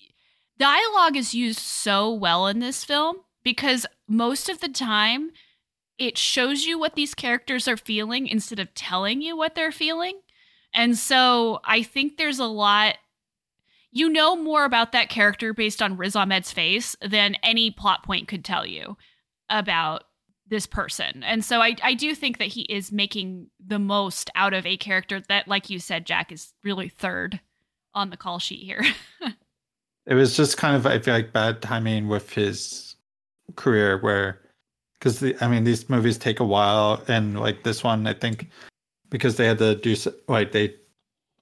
dialogue is used so well in this film because most of the time it shows you what these characters are feeling instead of telling you what they're feeling. And so I think there's a lot you know more about that character based on Riz Ahmed's face than any plot point could tell you about this person. And so I, I do think that he is making the most out of a character that, like you said, Jack, is really third on the call sheet here. It was just kind of I feel like bad timing with his career where because I mean these movies take a while and like this one I think because they had to do like they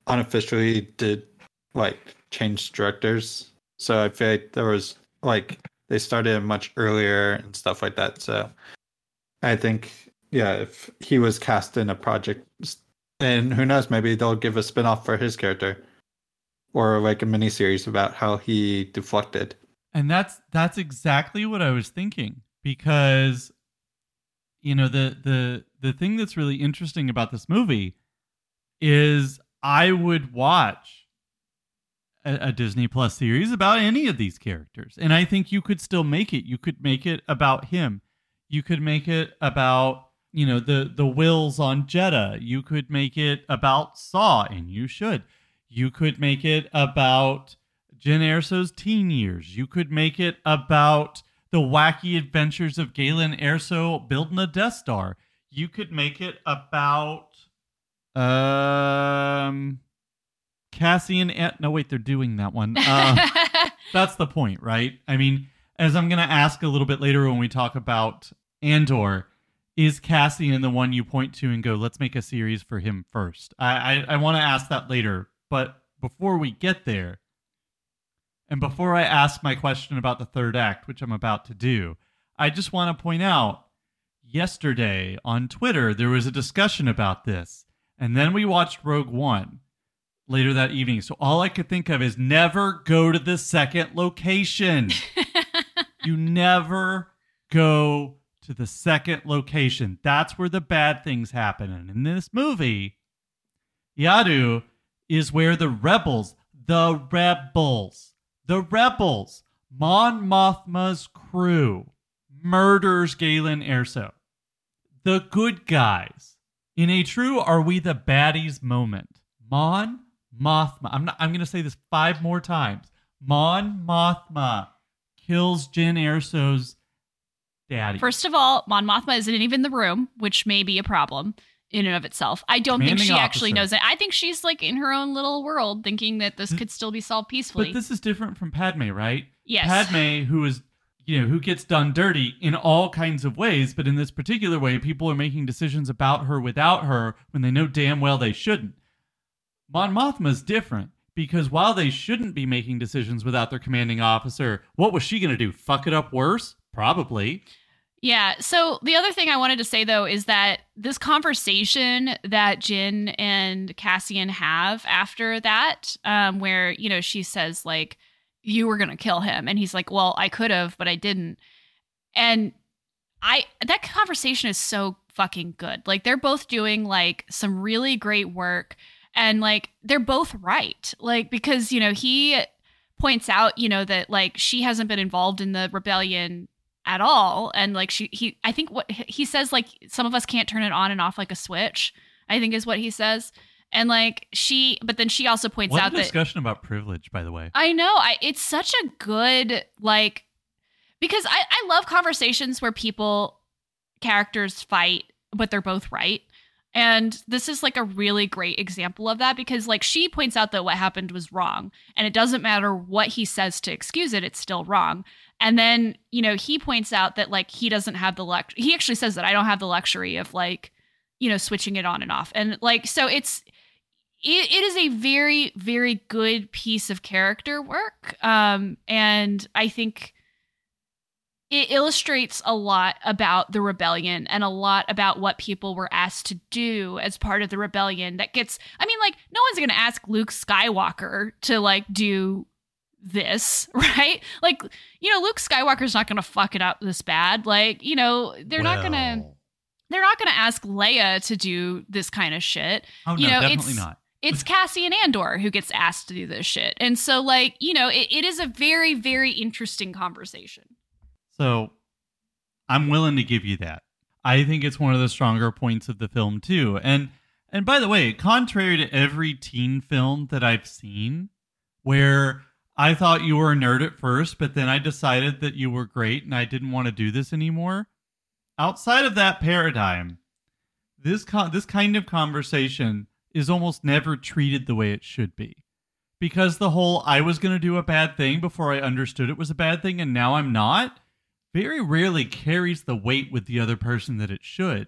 unofficially did like change directors so I feel like there was like they started much earlier and stuff like that so I think yeah if he was cast in a project and who knows maybe they'll give a spin-off for his character or like a mini series about how he deflected. And that's that's exactly what I was thinking because you know the the the thing that's really interesting about this movie is I would watch a, a Disney Plus series about any of these characters. And I think you could still make it. You could make it about him. You could make it about you know the the Whills on Jedha. You could make it about Saw and you should. You could make it about Jyn Erso's teen years. You could make it about the wacky adventures of Galen Erso building a Death Star. You could make it about um Cassian. An- no, wait, they're doing that one. Uh, that's the point, right? I mean, as I'm going to ask a little bit later when we talk about Andor, is Cassian the one you point to and go, let's make a series for him first? I, I, I want to ask that later, but before we get there, and before I ask my question about the third act, which I'm about to do, I just want to point out yesterday on Twitter, there was a discussion about this. And then we watched Rogue One later that evening. So all I could think of is never go to the second location. you never go to the second location. That's where the bad things happen. And in this movie, Eadu is where the rebels, the rebels, the rebels, Mon Mothma's crew murders Galen Erso. The good guys. In a true are we the baddies moment. Mon Mothma. I'm not I'm gonna say this five more times. Mon Mothma kills Jyn Erso's daddy. First of all, Mon Mothma isn't even in the room, which may be a problem in and of itself. I don't think Commanding she actually knows it. I think she's like in her own little world, thinking that this could still be solved peacefully. But this is different from Padme, right? yes. Padme, who is you know, who gets done dirty in all kinds of ways, but in this particular way, people are making decisions about her without her when they know damn well they shouldn't. Mon Mothma's different because while they shouldn't be making decisions without their commanding officer, what was she going to do? Fuck it up worse? Probably. Yeah. So the other thing I wanted to say though is that this conversation that Jyn and Cassian have after that, um, where you know she says like, "You were gonna kill him," and he's like, "Well, I could have, but I didn't," and I that conversation is so fucking good. Like they're both doing like some really great work, and like they're both right. Like because you know he points out you know that like she hasn't been involved in the rebellion at all. And like she he i think what he says like some of us can't turn it on and off like a switch i think is what he says. And like she but then she also points What out a that discussion about privilege, by the way. i know i it's such a good like because i i love conversations where people characters fight but they're both right. And this is like a really great example of that because like she points out that what happened was wrong. And it doesn't matter what he says to excuse it it's still wrong and then you know he points out that like he doesn't have the luck. he actually says that i don't have the luxury of like you know switching it on and off and like so it's it, it is a very very good piece of character work um and i think it illustrates a lot about the rebellion and a lot about what people were asked to do as part of the rebellion that gets i mean like no one's gonna ask luke skywalker to like do this right like you know luke skywalker's not gonna fuck it up this bad like you know they're not gonna they're not gonna ask leia to do this kind of shit Oh, you no, know, definitely it's- not. it's Cassian Andor who gets asked to do this shit. And so, like, you know, it, it is a very, very interesting conversation. So I'm willing to give you that. I think it's one of the stronger points of the film too. And and by the way, contrary to every teen film that I've seen where I thought you were a nerd at first, but then I decided that you were great and I didn't want to do this anymore. Outside of that paradigm, this con- this kind of conversation is almost never treated the way it should be. Because the whole I was going to do a bad thing before I understood it was a bad thing and now I'm not very rarely carries the weight with the other person that it should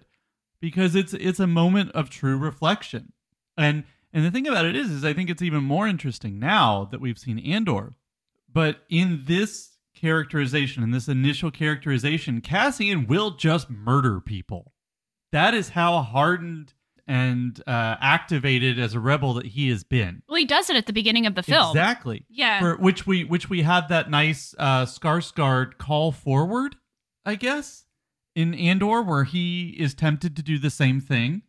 because it's it's a moment of true reflection. And and the thing about it is is I think it's even more interesting now that we've seen Andor. But in this characterization, in this initial characterization, Cassian will just murder people. That is how hardened and uh, activated as a rebel that he has been. Well, he does it at the beginning of the film. Exactly Yeah. for which we which we had that nice uh Skarsgård call forward, I guess, in Andor where he is tempted to do the same thing,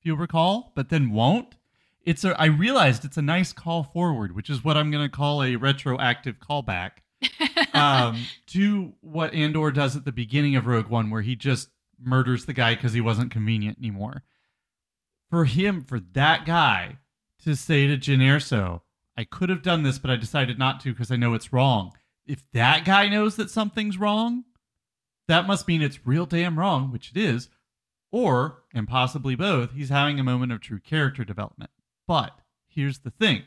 if you recall, but then won't. It's a I realized it's a nice call forward, which is what I'm going to call a retroactive callback um to what Andor does at the beginning of Rogue One where he just murders the guy cuz he wasn't convenient anymore. For him for that guy to say to Jyn Erso, I could have done this, but I decided not to because I know it's wrong. If that guy knows that something's wrong, that must mean it's real damn wrong, which it is. Or, and possibly both, he's having a moment of true character development. But here's the thing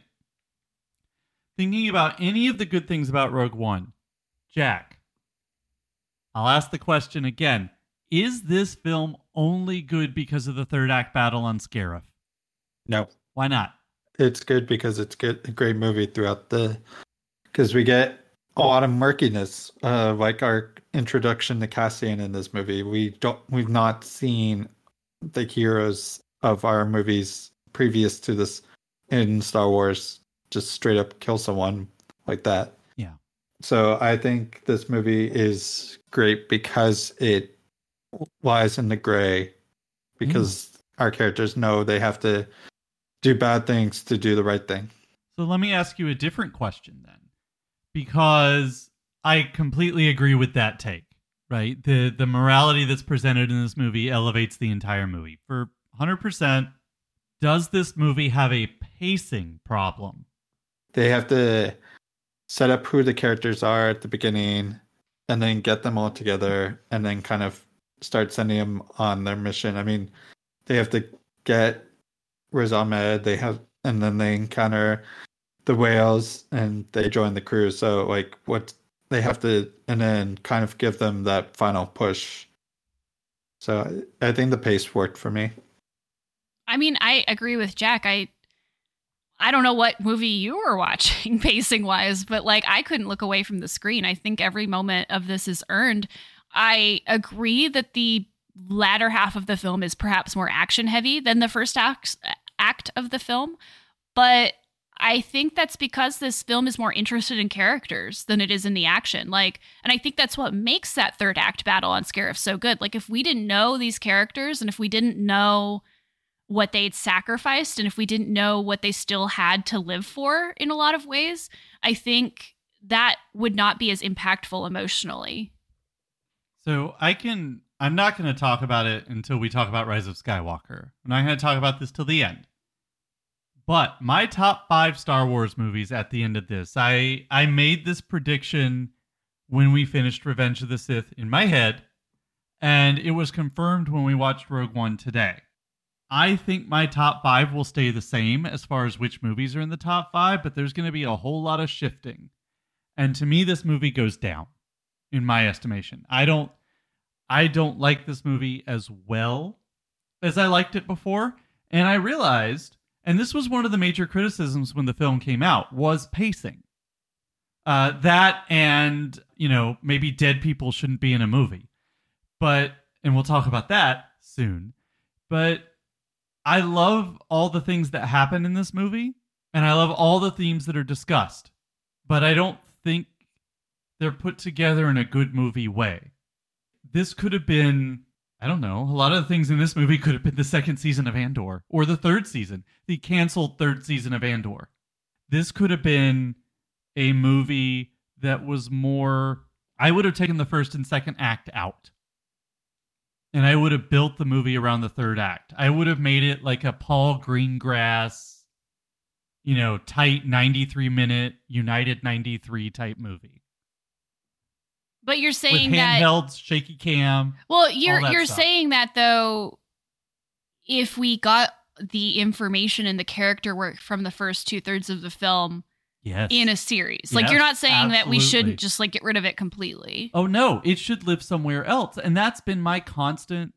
thinking about any of the good things about Rogue One, Jack, I'll ask the question again. Is this film only good because of the third act battle on Scarif? No, Why not? it's good because it's good, a great movie throughout the. Because we get a lot of murkiness, uh, like our introduction to Cassian in this movie. We don't, we've not seen the heroes of our movies previous to this in Star Wars just straight up kill someone like that. Yeah. So I think this movie is great because it lies in the gray because hmm. our characters know they have to do bad things to do the right thing. So let me ask you a different question then. Because I completely agree with that take, right? The the morality that's presented in this movie elevates the entire movie. For 100%, does this movie have a pacing problem? They have to set up who the characters are at the beginning and then get them all together and then kind of start sending them on their mission. I mean, they have to get Riz Ahmed, they have and then they encounter the Whills and they join the crew. So like what they have to and then kind of give them that final push. So I I think the pace worked for me. I mean, I agree with Jack. I I don't know what movie you were watching pacing wise, but like I couldn't look away from the screen. I think every moment of this is earned. I agree that the latter half of the film is perhaps more action heavy than the first act, act of the film, but I think that's because this film is more interested in characters than it is in the action. Like, and I think that's what makes that third act battle on Scarif so good. Like, if we didn't know these characters and if we didn't know what they'd sacrificed and if we didn't know what they still had to live for in a lot of ways, I think that would not be as impactful emotionally. So I can I'm not going to talk about it until we talk about Rise of Skywalker. I'm not going to talk about this till the end. But my top 5 Star Wars movies at the end of this. I I made this prediction when we finished Revenge of the Sith in my head and it was confirmed when we watched Rogue One today. I think my top 5 will stay the same as far as which movies are in the top 5, but there's going to be a whole lot of shifting. And to me this movie goes down in my estimation. I don't I don't like this movie as well as I liked it before. And I realized, and this was one of the major criticisms when the film came out, was pacing. Uh, that and, you know, maybe dead people shouldn't be in a movie. But, and we'll talk about that soon. But I love all the things that happen in this movie, and I love all the themes that are discussed. But I don't think they're put together in a good movie way this could have been I don't know. A lot of the things in this movie could have been the second season of Andor or the third season, the canceled third season of Andor. This could have been a movie that was more. I would have taken the first and second act out. And I would have built the movie around the third act. I would have made it like a Paul Greengrass, you know, tight 93 minute United 93 type movie. But you're saying with that handheld shaky cam. Well, you're you're stuff. saying that though if we got the information and the character work from the first two thirds of the film Yes. in a series. Like Yes, you're not saying that we shouldn't just like get rid of it completely. oh no, it should live somewhere else, and that's been my constant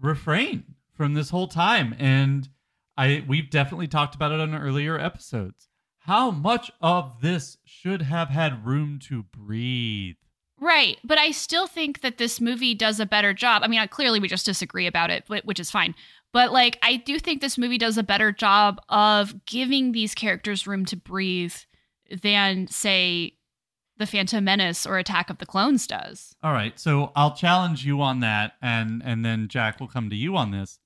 refrain from this whole time. And I we've definitely talked about it on earlier episodes. How much of this should have had room to breathe? Right. But I still think that this movie does a better job. I mean, clearly we just disagree about it, which is fine. But like, I do think this movie does a better job of giving these characters room to breathe than, say, The Phantom Menace or Attack of the Clones does. All right, so I'll challenge you on that, and and then Jack will come to you on this.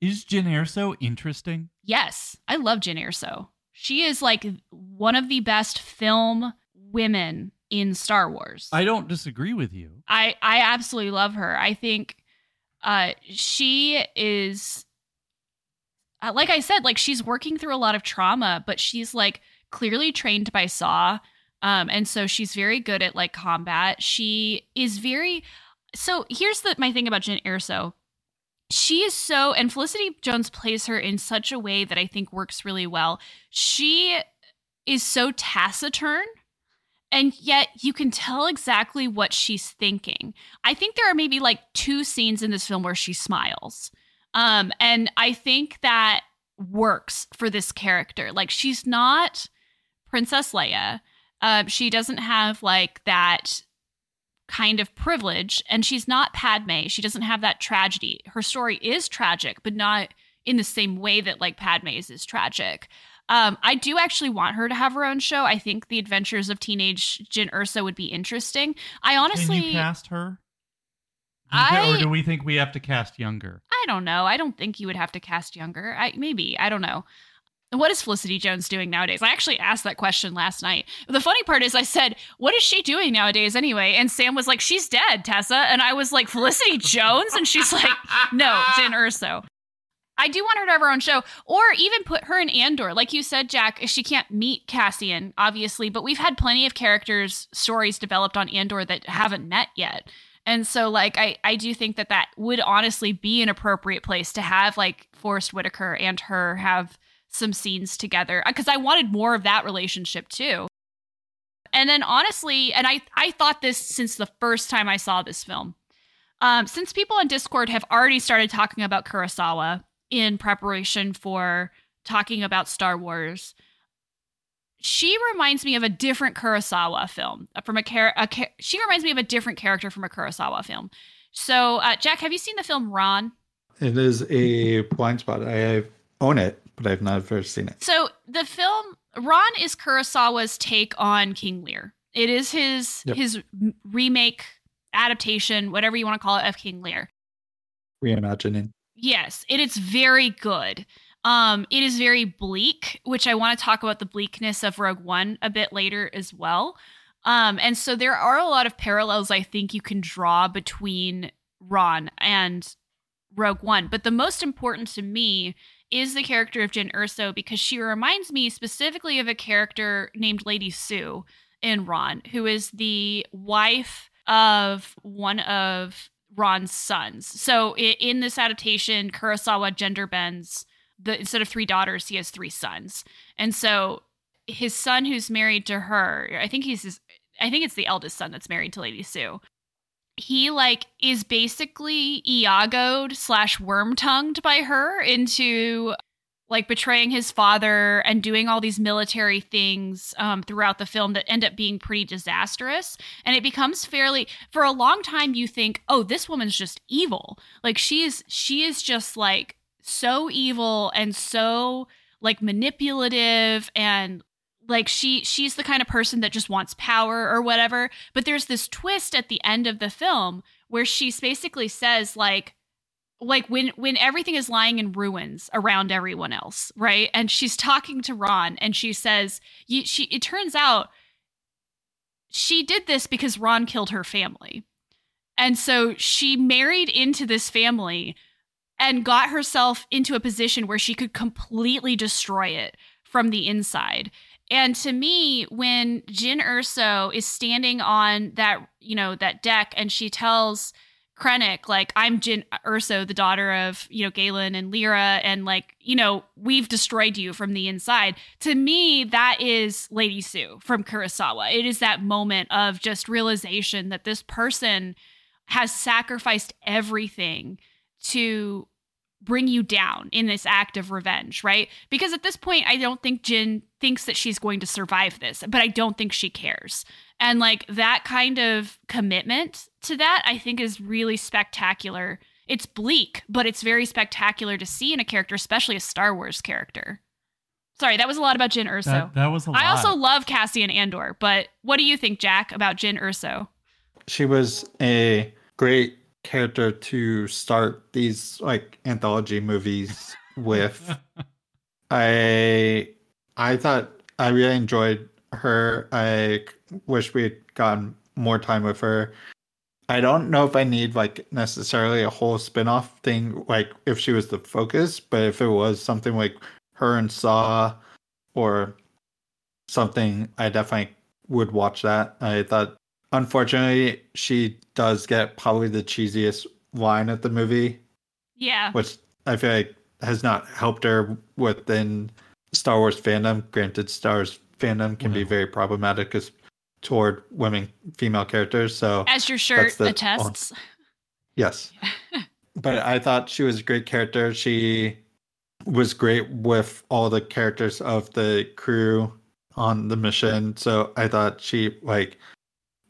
Is Jyn Erso interesting? Yes, I love Jyn Erso. She is like one of the best film women in Star Wars. I don't disagree with you. I I absolutely love her. I think uh she is uh, like I said like she's working through a lot of trauma, but she's like clearly trained by Saw. Um, and so she's very good at like combat. She is very so here's the my thing about Jyn Erso. She is so and Felicity Jones plays her in such a way that I think works really well. She is so taciturn and yet you can tell exactly what she's thinking. I think there are maybe like two scenes in this film where she smiles. Um, and I think that works for this character. Like she's not Princess Leia. Uh, she doesn't have like that kind of privilege, and she's not Padme. She doesn't have that tragedy. Her story is tragic, but not in the same way that like Padme's is tragic. Um, I do actually want her to have her own show. I think the Adventures of Teenage Jyn Erso would be interesting. I honestly Can you cast her? I- or do we think we have to cast younger? I don't know. I don't think you would have to cast younger. I maybe. I don't know. What is Felicity Jones doing nowadays? I actually asked that question last night. The funny part is I said, "What is she doing nowadays anyway?" And Sam was like, "She's dead, Tessa." And I was like, "Felicity Jones?" And she's like, "No, Jyn Erso. I do want her to have her own show, or even put her in Andor. Like you said, Jack, she can't meet Cassian, obviously, but we've had plenty of characters' stories developed on Andor that haven't met yet. And so, like, I, I do think that that would honestly be an appropriate place to have, like, Forest Whitaker and her have some scenes together because I wanted more of that relationship too. And then, honestly, and I, I thought this since the first time I saw this film. Um, since people on Discord have already started talking about Kurosawa in preparation for talking about Star Wars, she reminds me of a different Kurosawa film uh, from a, char- a char- she reminds me of a different character from a Kurosawa film. So, uh, Jack, have you seen the film Ran? It is a blind spot. I own it, but I've never seen it. So, the film Ran is Kurosawa's take on King Lear. It is his Yep. his remake adaptation, whatever you want to call it, of King Lear. Reimagining. Yes, it is very good. Um, it is very bleak, which I want to talk about the bleakness of Rogue One a bit later as well. Um, and so there are a lot of parallels I think you can draw between Ran and Rogue One. But the most important to me is the character of Jyn Erso because she reminds me specifically of a character named Lady Sue in Ran, who is the wife of one of Ron's sons. So in this adaptation, Kurosawa gender bends. The instead of three daughters, he has three sons, and so his son, who's married to her, I think he's his, I think it's the eldest son that's married to Lady Sue. He like is basically Iagoed slash worm tongued by her into like betraying his father and doing all these military things um, throughout the film that end up being pretty disastrous. And it becomes fairly for a long time you think, oh, this woman's just evil. Like she is she is just like so evil and so like manipulative and like she she's the kind of person that just wants power or whatever. But there's this twist at the end of the film where she basically says like like when when everything is lying in ruins around everyone else right? And she's talking to ron and she says she it turns out she did this because ron killed her family. And so she married into this family and got herself into a position where she could completely destroy it from the inside and to me, when Jyn Erso is standing on that, you know, that deck and she tells Krennic, like, I'm Jyn Erso, the daughter of, you know, Galen and Lyra, and like, you know, we've destroyed you from the inside. To me, that is Lady Sue from Kurosawa. It is that moment of just realization that this person has sacrificed everything to bring you down in this act of revenge, right? Because at this point, I don't think Jyn thinks that she's going to survive this, but I don't think she cares. And like that kind of commitment to that, I think is really spectacular. It's bleak, but it's very spectacular to see in a character, especially a Star Wars character. Sorry, that was a lot about Jyn Erso. That, that was a lot. I also love Cassian Andor, but what do you think, Jack, about Jyn Erso? She was a great character to start these like anthology movies with. I I thought I really enjoyed her. I wish we had gotten more time with her. I don't know if I need like necessarily a whole spin-off thing like if she was the focus, but if it was something like her and Saw or something I definitely would watch that. I thought, unfortunately, she does get probably the cheesiest line of the movie, Yeah. which I feel like has not helped her within Star Wars fandom. Granted, Star Wars fandom can be very problematic as toward women, female characters. So As your shirt the- attests. Yes. but I thought she was a great character. She was great with all the characters of the crew on the mission. So I thought she like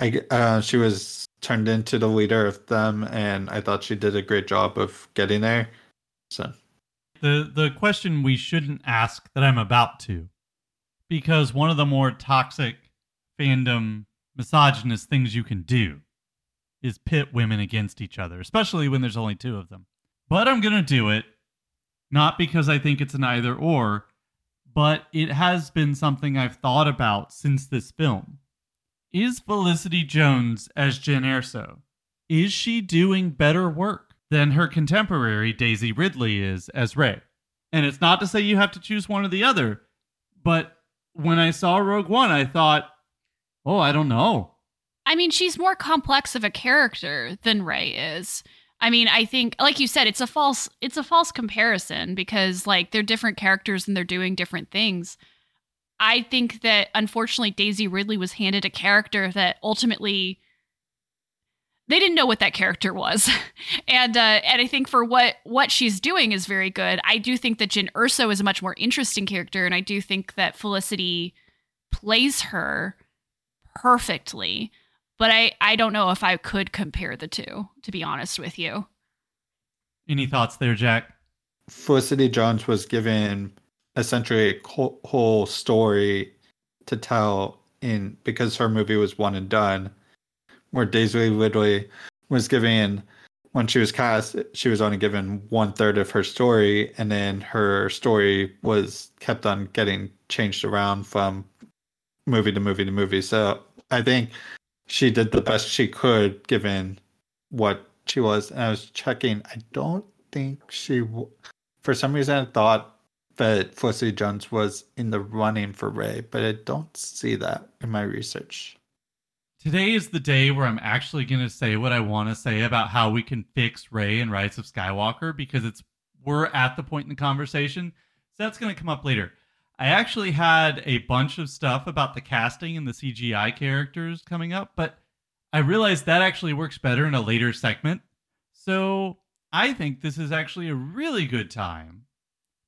I uh, she was turned into the leader of them and I thought she did a great job of getting there. So the the question we shouldn't ask that I'm about to, because one of the more toxic fandom misogynist things you can do is pit women against each other, especially when there's only two of them. But I'm gonna do it, not because I think it's an either or, but it has been something I've thought about since this film. Is Felicity Jones as Jyn Erso? Is she doing better work than her contemporary Daisy Ridley is as Rey? And it's not to say you have to choose one or the other, but when I saw Rogue One, I thought, oh, I don't know. I mean, she's more complex of a character than Rey is. I mean, I think like you said, it's a false it's a false comparison because like they're different characters and they're doing different things. I think that unfortunately Daisy Ridley was handed a character that ultimately they didn't know what that character was. and uh and I think for what what she's doing is very good. I do think that Jyn Erso is a much more interesting character and I do think that Felicity plays her perfectly but I, I don't know if I could compare the two, to be honest with you. Any thoughts there, Jack? Felicity Jones was given essentially a whole, whole story to tell in because her movie was one and done, where Daisy Ridley was given when she was cast, she was only given one third of her story, and then her story was kept on getting changed around from movie to movie to movie. So I think she did the best she could given what she was. And I was checking. I don't think she, for some reason, I thought that Felicity Jones was in the running for Rey, but I don't see that in my research. Today is the day where I'm actually going to say what I want to say about how we can fix Rey and Rise of Skywalker because it's we're at the point in the conversation. So that's going to come up later. I actually had a bunch of stuff about the casting and the CGI characters coming up, but I realized that actually works better in a later segment. So I think this is actually a really good time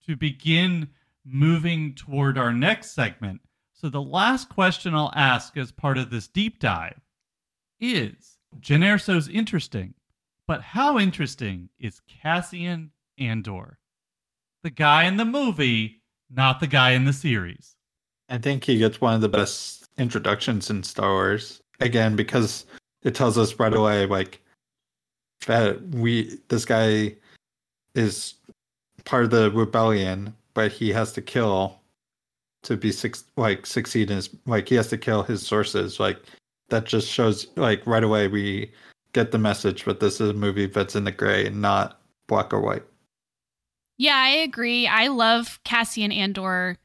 to begin moving toward our next segment. So the last question I'll ask as part of this deep dive is Jyn Erso's interesting, but how interesting is Cassian Andor? The guy in the movie, not the guy in the series. I think he gets one of the best introductions in Star Wars. Again, because it tells us right away, like that we this guy is part of the rebellion, but he has to kill to be like succeed in his like he has to kill his sources. Like that just shows like right away we get the message, but this is a movie that's in the gray not black or white. Yeah, I agree. I love Cassian Andor,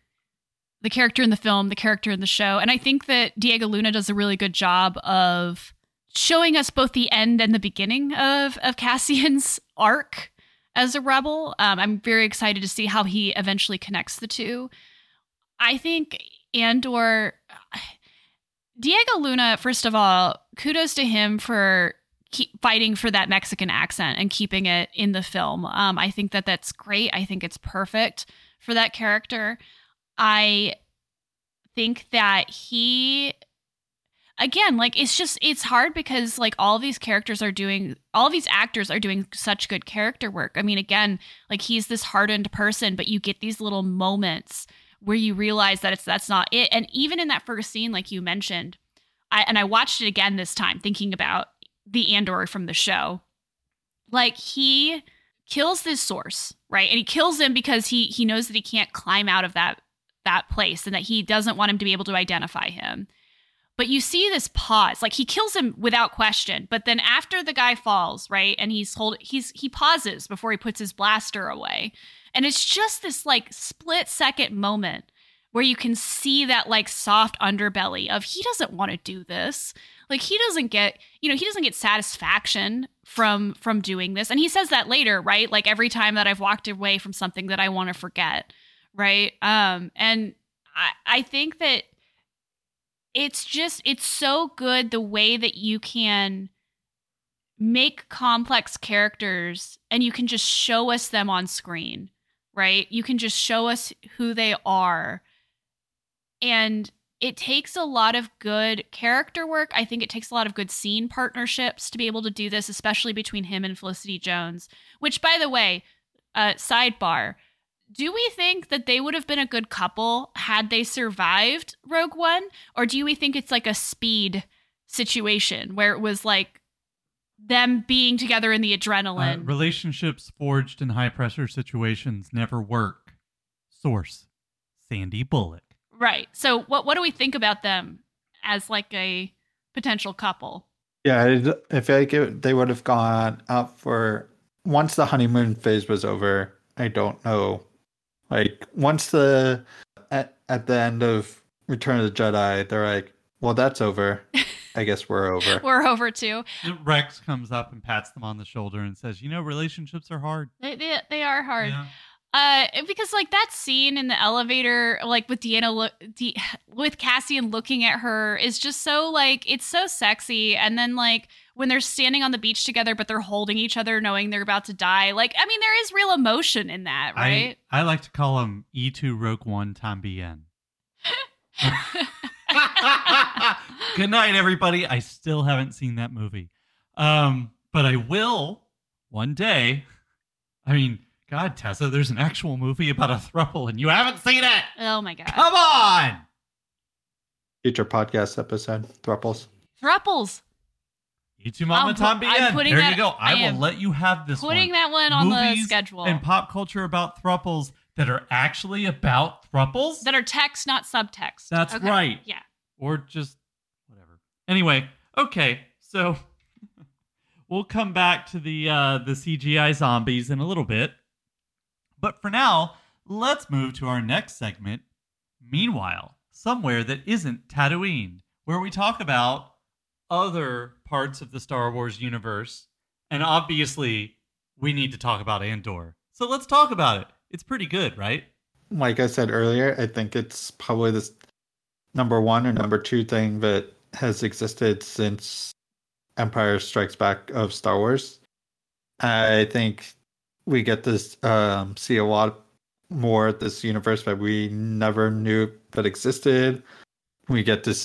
the character in the film, the character in the show. And I think that Diego Luna does a really good job of showing us both the end and the beginning of, of Cassian's arc as a rebel. Um, I'm very excited to see how he eventually connects the two. I think Andor, Diego Luna, first of all, kudos to him for keep fighting for that Mexican accent and keeping it in the film. Um, I think that that's great. I think it's perfect for that character. I think that he again like it's just it's hard because like all these characters are doing all these actors are doing such good character work. I mean again like he's this hardened person but you get these little moments where you realize that it's that's not it. And even in that first scene like you mentioned i and i watched it again this time thinking about the andor from the show. Like he kills this source right? And he kills him because he he knows that he can't climb out of that that place and that he doesn't want him to be able to identify him but you see this pause like he kills him without question but then after the guy falls right and he's hold he's he pauses before he puts his blaster away. And it's just this like split second moment where you can see that like soft underbelly of he doesn't want to do this. Like he doesn't get you know he doesn't get satisfaction from from doing this. And he says that later right like every time that i've walked away from something that i want to forget right? Um and i i think that it's just it's so good the way that you can make complex characters and you can just show us them on screen right you can just show us who they are and it takes a lot of good character work. I think it takes a lot of good scene partnerships to be able to do this, especially between him and Felicity Jones. Which, by the way, uh, sidebar, do we think that they would have been a good couple had they survived Rogue One? Or do we think it's like a speed situation where it was like them being together in the Uh, adrenaline? relationships forged in high pressure situations never work. Source Sandy Bullock. right. So, what, what do we think about them as like a potential couple? Yeah, I I feel like it, they would have gone out for once the honeymoon phase was over. I don't know, like once the at at the end of Return of the Jedi, they're like, "Well, that's over. I guess we're over." We're over too." Rex comes up and pats them on the shoulder and says, "You know, relationships are hard." They, they, they are hard. Yeah. Uh, because like that scene in the elevator, like with Deanna, look, De- with Cassian looking at her, is just so like it's so sexy. And then like when they're standing on the beach together, but they're holding each other, knowing they're about to die. Like I mean, there is real emotion in that, right? I, I like to call him Y Tu Rogue One tom Tambien. Good night, everybody. I still haven't seen that movie. Um, but I will one day. I mean, God, Tessa, there's an actual movie about a thruple and you haven't seen it. oh my god, Come on. Future podcast episode, Thruples. thruples. Y Tu Mama I'm pu- Tambien. I'm putting there that- you go. I, I will let you have this Putting one. that one on the schedule. and pop culture about thruples that are actually about thruples. that are text, not subtext. That's Okay. right. Yeah. or just whatever. Anyway, okay, so we'll come back to the uh, the CGI zombies in a little bit, but for now, let's move to our next segment. Meanwhile, somewhere that isn't Tatooine, where we talk about other parts of the Star Wars universe, and obviously, we need to talk about Andor. So let's talk about it. It's pretty good, right? Like I said earlier, I think it's probably the number one or number two thing that has existed since Empire Strikes Back of Star Wars. I think we get to um, see a lot more of this universe that we never knew that existed. We get to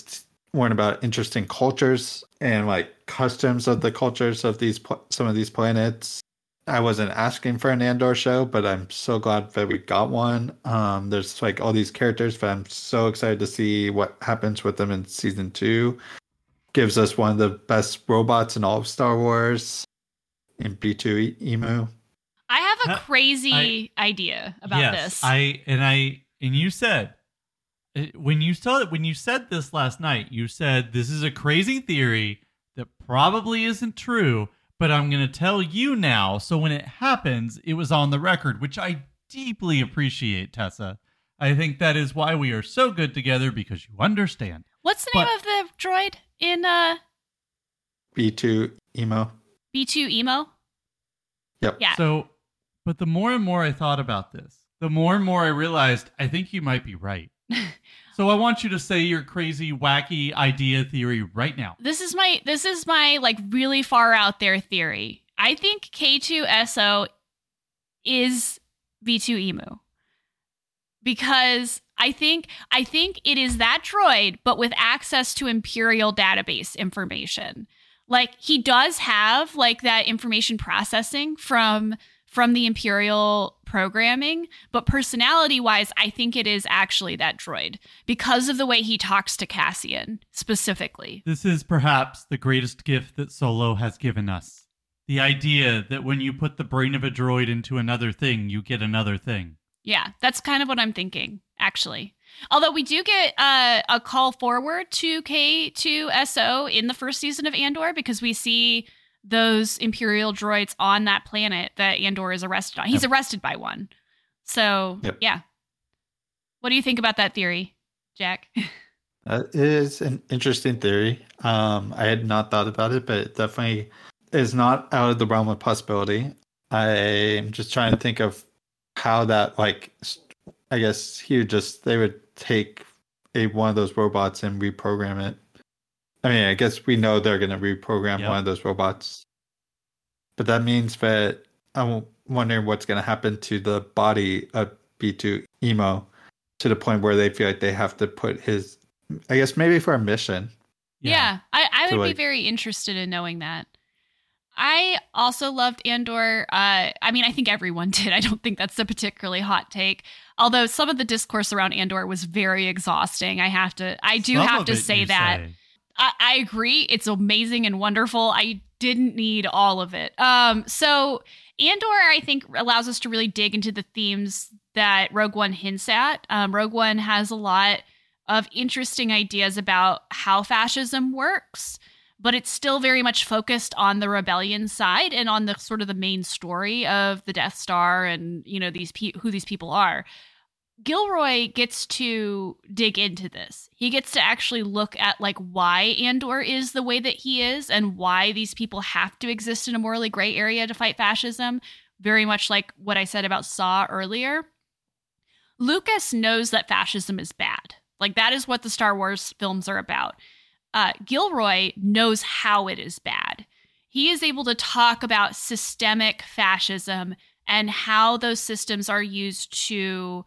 learn about interesting cultures and like customs of the cultures of these some of these planets. I wasn't asking for an Andor show, but I'm so glad that we got one. Um, there's like all these characters, but I'm so excited to see what happens with them in season two. Gives us one of the best robots in all of Star Wars in B2EMO. I have a Huh, crazy idea about yes, this. I and I and you said uh, when you saw when you said this last night, you said this is a crazy theory that probably isn't true, but I'm going to tell you now. So when it happens, it was on the record, which I deeply appreciate, Tessa. I think that is why we are so good together because you understand. What's the name but- of the droid in uh, B2 Emo. B2EMO? Yep. Yeah. So, but the more and more I thought about this, the more and more I realized I think you might be right. so I want you to say your crazy, wacky idea theory right now. This is my this is my like really far out there theory. I think K-2SO is B2EMO. Because I think I think it is that droid but with access to imperial database information. Like he does have like that information processing from from the imperial programming, but personality wise I think it is actually that droid because of the way he talks to Cassian specifically. This is perhaps the greatest gift that Solo has given us. The idea that when you put the brain of a droid into another thing, you get another thing. Yeah, that's kind of what I'm thinking, actually. Although we do get uh, a call forward to K-2SO in the first season of Andor because we see those Imperial droids on that planet that Andor is arrested on. He's Yep. arrested by one. So, Yep. yeah. What do you think about that theory, Jack? That is an interesting theory. Um, I had not thought about it, but it definitely is not out of the realm of possibility. I'm just trying to think of how that, like, I guess he would just they would take a one of those robots and reprogram it. I mean, I guess we know they're going to reprogram Yep. one of those robots, but that means that I'm wondering what's going to happen to the body of B2 Emo to the point where they feel like they have to put his, I guess maybe for a mission. Yeah, I, I would like- be very interested in knowing that. I also loved Andor. Uh, I mean, I think everyone did. I don't think that's a particularly hot take. Although some of the discourse around Andor was very exhausting. I have to, I do Some have to say that. say. I, I agree. It's amazing and wonderful. I didn't need all of it. Um, so Andor, I think, allows us to really dig into the themes that Rogue One hints at. Um, Rogue One has a lot of interesting ideas about how fascism works, but it's still very much focused on the rebellion side and on the sort of the main story of the Death Star and you know these pe- who these people are. Gilroy gets to dig into this. He gets to actually look at like why Andor is the way that he is and why these people have to exist in a morally gray area to fight fascism. Very much like what I said about Saw earlier. Lucas knows that fascism is bad. Like that is what the Star Wars films are about. Uh, Gilroy knows how it is bad. He is able to talk about systemic fascism and how those systems are used to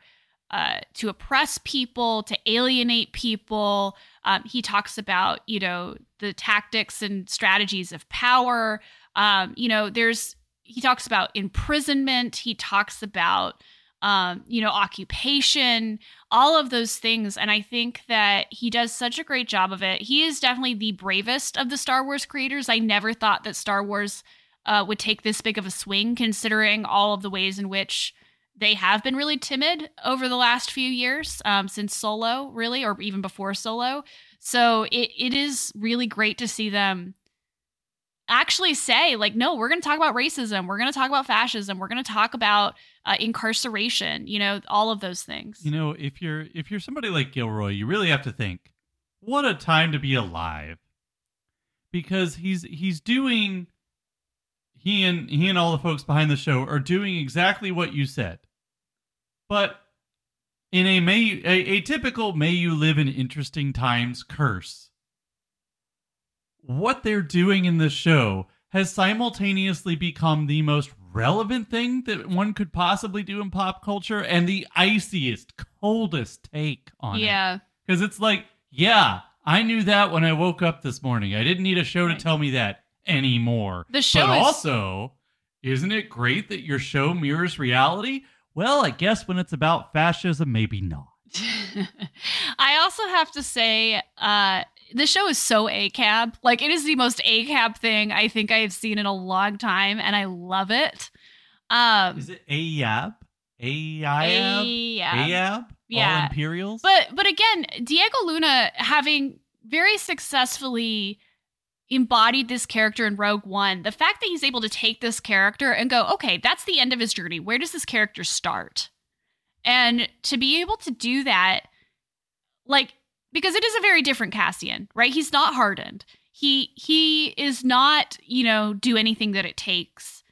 uh, to oppress people, to alienate people. Um, he talks about, you know, the tactics and strategies of power. Um, you know, there's, he talks about imprisonment. He talks about, um, you know, occupation, all of those things. And I think that he does such a great job of it. He is definitely the bravest of the Star Wars creators. I never thought that Star Wars uh, would take this big of a swing, considering all of the ways in which they have been really timid over the last few years um, since Solo, really, or even before Solo. So it, it is really great to see them actually say, like, no, we're going to talk about racism. We're going to talk about fascism. We're going to talk about uh, incarceration, you know, all of those things. You know, if you're if you're somebody like Gilroy, you really have to think, what a time to be alive. Because he's he's doing he and he and all the folks behind the show are doing exactly what you said. But in a may a, a typical may you live in interesting times curse. What they're doing in this show has simultaneously become the most relevant thing that one could possibly do in pop culture and the iciest, coldest take on it. yeah. Because it's like, yeah, I knew that when I woke up this morning. I didn't need a show to tell me that anymore. The show but is- also, isn't it great that your show mirrors reality? Well, I guess when it's about fascism, maybe not. I also have to say, uh, the show is so ACAB. Like, it is the most ACAB thing I think I have seen in a long time, and I love it. Um, Is it AYAB? ACAB. AYAB? Yeah. All Imperials? But but again, Diego Luna having very successfully embodied this character in Rogue One, the fact that he's able to take this character and go, okay, that's the end of his journey. Where does this character start? And to be able to do that, like, because it is a very different Cassian, right? He's not hardened. He he is not, you know, do anything that it takes,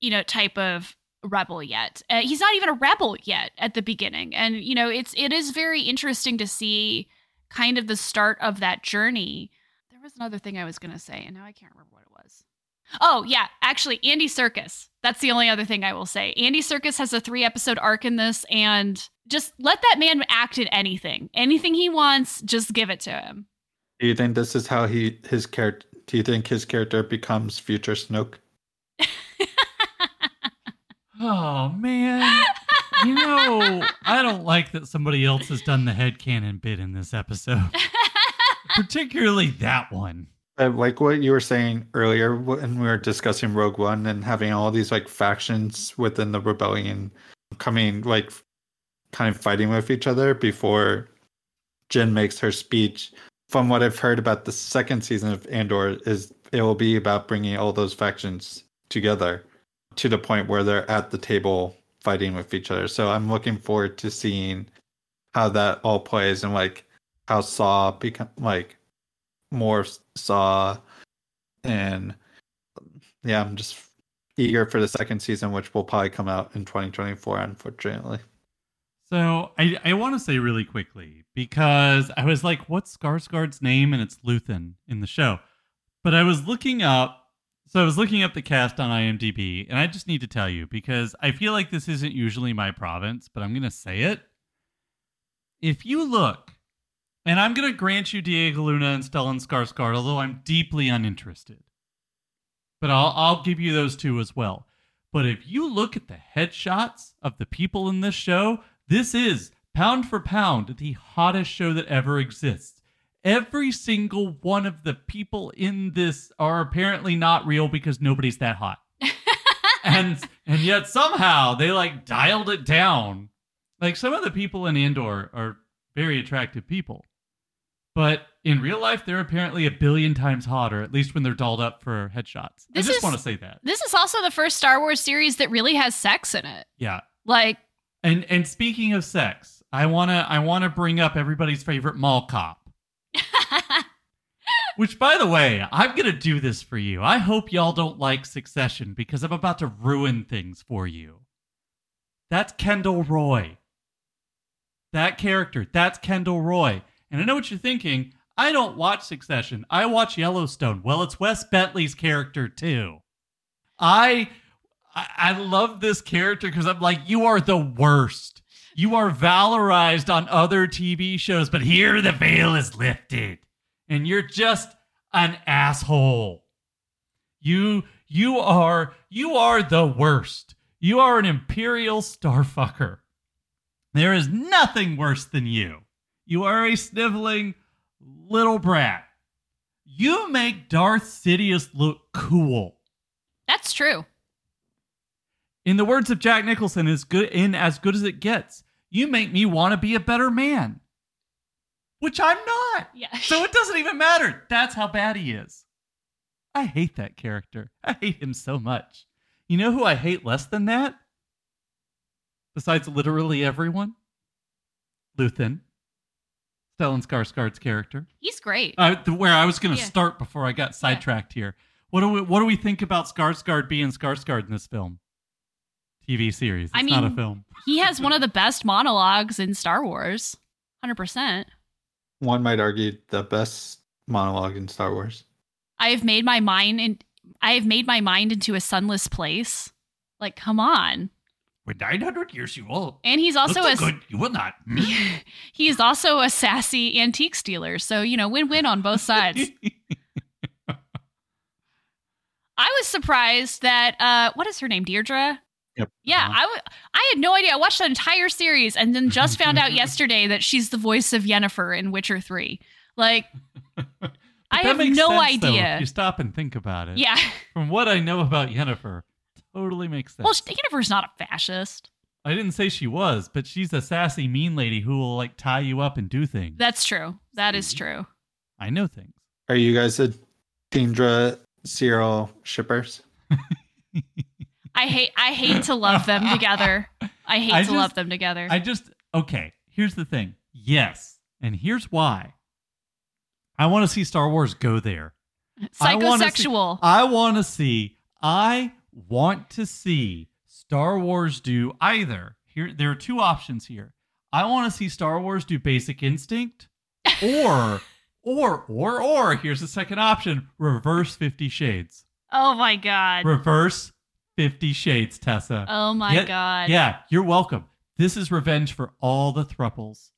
you know, type of rebel yet. Uh, he's not even a rebel yet at the beginning, and you know, it's it is very interesting to see kind of the start of that journey. There was another thing I was going to say, and now I can't remember what it was. Oh yeah, actually, Andy Serkis. That's the only other thing I will say. Andy Serkis has a three episode arc in this, and just let that man act in anything, anything he wants. Just give it to him. Do you think this is how he his character? Do you think his character becomes future Snoke? Oh, man. you know, I don't like that somebody else has done the headcanon bit in this episode, particularly that one. Like what you were saying earlier when we were discussing Rogue One and having all these like factions within the rebellion coming like kind of fighting with each other before Jyn makes her speech. From what I've heard about the second season of Andor, is it will be about bringing all those factions together to the point where they're at the table fighting with each other. So I'm looking forward to seeing how that all plays and like how Saw become like more Saw and yeah, I'm just eager for the second season, which will probably come out in 2024, unfortunately. So I, I want to say really quickly because I was like, what's Skarsgård's name? And it's Luthen in the show. But I was looking up, so I was looking up the cast on IMDb, and I just need to tell you because I feel like this isn't usually my province, but I'm to say it. If you look, and I'm going to grant you Diego Luna and Stellan Skarsgård, although I'm deeply uninterested, but I'll, I'll give you those two as well. But if you look at the headshots of the people in this show, this is pound for pound the hottest show that ever exists. Every single one of the people in this are apparently not real because nobody's that hot. and and yet somehow they like dialed it down. Like some of the people in Andor are very attractive people. But in real life, they're apparently a billion times hotter, at least when they're dolled up for headshots. This I just is- want to say that. This is also the first Star Wars series that really has sex in it. Yeah. Like, And and speaking of sex, I wanna I wanna bring up everybody's favorite mall cop. Which by the way, I'm gonna do this for you. I hope y'all don't like Succession because I'm about to ruin things for you. That's Kendall Roy. That character, that's Kendall Roy. And I know what you're thinking. I don't watch Succession. I watch Yellowstone. Well, it's Wes Bentley's character too. I I, love this character because I'm like, you are the worst. You are valorized on other TV shows, but here the veil is lifted, and you're just an asshole. You you are you are the worst. You are an imperial starfucker. There is nothing worse than you. You are a sniveling little brat. You make Darth Sidious look cool. that's true. In the words of Jack Nicholson, is good in as good as it gets. You make me want to be a better man. Which I'm not. Yeah. So it doesn't even matter. That's how bad he is. I hate that character. I hate him so much. You know who I hate less than that? Besides literally everyone? Luthen. Stellan Skarsgård's character. He's great. Uh, where I was going to Yeah. start before I got sidetracked here. What do we What do we think about Skarsgård being Skarsgård in this film? TV series. It's I not a mean- film. he has one of the best monologues in Star Wars. 100%. One might argue the best monologue in Star Wars. I have made my mind in I have made my mind into a sunless place. Like, come on. We're 900 years you old. And he's also a You will not. he's also a sassy antique stealer. So, you know, win-win on both sides. I was surprised that uh what is her name? Deirdre? Yep. Yeah, Uh-huh. I w- I had no idea. I watched the entire series and then just found out yesterday that she's the voice of Yennefer in Witcher 3. Like I have no sense, though, idea. if you stop and think about it. yeah. From what I know about Yennefer, totally makes sense. Well, Yennefer's not a fascist. I didn't say she was, but she's a sassy, mean lady who will like tie you up and do things. That's true. That is See? true. I know things. Are you guys a Dedra Syril shippers? I hate I hate to love them together. I hate I to just- love them together. I just okay. Here's the thing. Yes, and here's why. I want to see Star Wars go there. I wanna see- Psychosexual. I want to see. I want to see Star Wars do either. Here, there are two options here. I want to see Star Wars do Basic Instinct, or, or, or, or. Here's the second option: reverse Fifty Shades. oh my god. Reverse Fifty Shades, Tessa. Oh my Yeah, god. Yeah, you're welcome. This is revenge for all the thruples.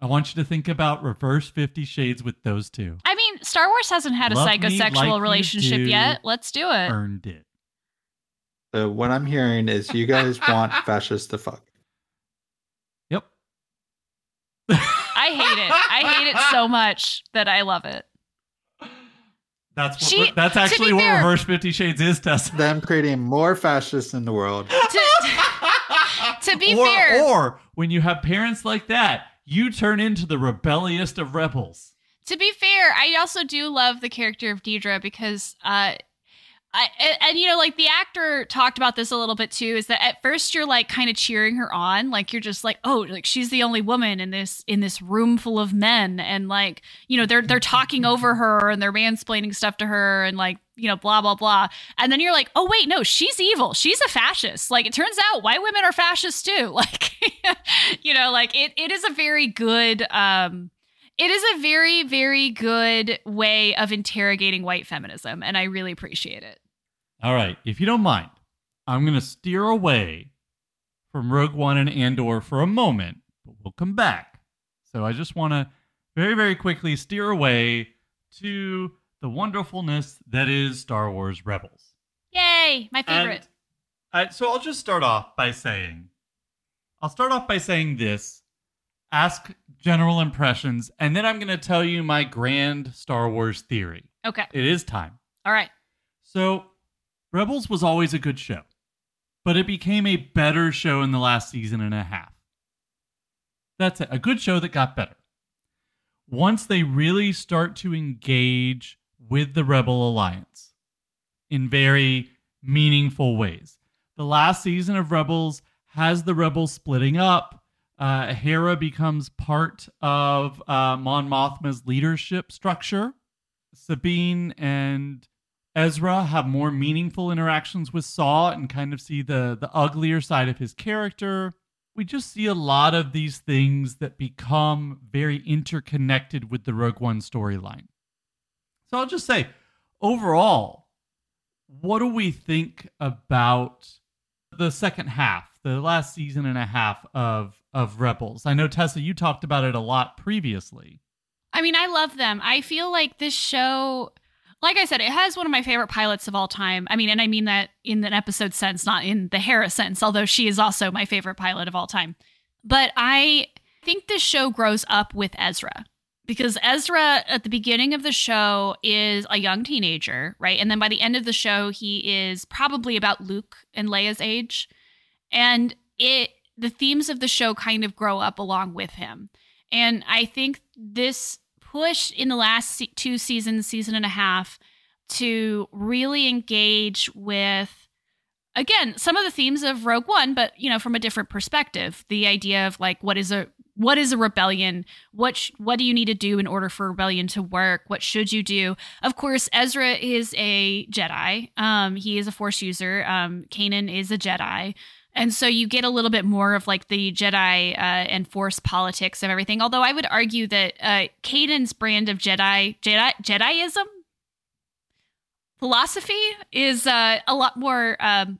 I want you to think about reverse Fifty Shades with those two. I mean, Star Wars hasn't had a Love me psychosexual like relationship do. yet. Let's do it. Earned it. So what I'm hearing is you guys want fascists to fuck. Yep. I hate it. I hate it so much that I love it. That's what, She- that's actually what fair- reverse Fifty Shades is, Tessa. Them creating more fascists in the world. To, to be or, fair, or when you have parents like that, you turn into the rebellious of rebels. to be fair, I also do love the character of Dedra because uh I, and, and, you know, like the actor talked about this a little bit too, is that at first you're like kind of cheering her on, like you're just like, oh, like she's the only woman in this in this room full of men, and like you know they're they're talking over her and they're mansplaining stuff to her and like you know blah blah blah, and then you're like, oh wait, no, she's evil, she's a fascist. Like it turns out white women are fascists too. Like you know, like it it is a very good um it is a very very good way of interrogating white feminism and i really appreciate it all right, if you don't mind, I'm going to steer away from Rogue One and Andor for a moment, but we'll come back. So I just want to very, very quickly steer away to the wonderfulness that is Star Wars Rebels. Yay, my favorite. I, so I'll just start off by saying, I'll start off by saying this ask general impressions, and then I'm going to tell you my grand Star Wars theory. Okay. It is time. All right. So Rebels was always a good show, but it became a better show in the last season and a half. That's it, a good show that got better. Once they really start to engage with the Rebel Alliance in very meaningful ways. The last season of Rebels has the Rebels splitting up. Uh, Hera becomes part of uh, Mon Mothma's leadership structure. Sabine and Ezra have more meaningful interactions with Saw and kind of see the the uglier side of his character. We just see a lot of these things that become very interconnected with the Rogue One storyline. So I'll just say, overall, what do we think about the second half, the last season and a half of of Rebels? I know Tessa, you talked about it a lot previously. I mean, I love them. I feel like this show like I said, it has one of my favorite pilots of all time. I mean, and I mean that in an episode sense, not in the Hera sense, although she is also my favorite pilot of all time. But I think this show grows up with Ezra because Ezra at the beginning of the show is a young teenager, right? And then by the end of the show, he is probably about Luke and Leia's age. And it the themes of the show kind of grow up along with him. And I think this push in the last two seasons, season and a half, to really engage with again some of the themes of Rogue One, but you know from a different perspective. The idea of like what is a what is a rebellion? What sh- what do you need to do in order for rebellion to work? What should you do? Of course, Ezra is a Jedi. Um, he is a Force user. Um, Kanan is a Jedi. And so you get a little bit more of like the Jedi uh, and Force politics of everything. Although I would argue that uh, Kanan's brand of Jedi, Jedi Jediism philosophy is uh, a lot more. Um,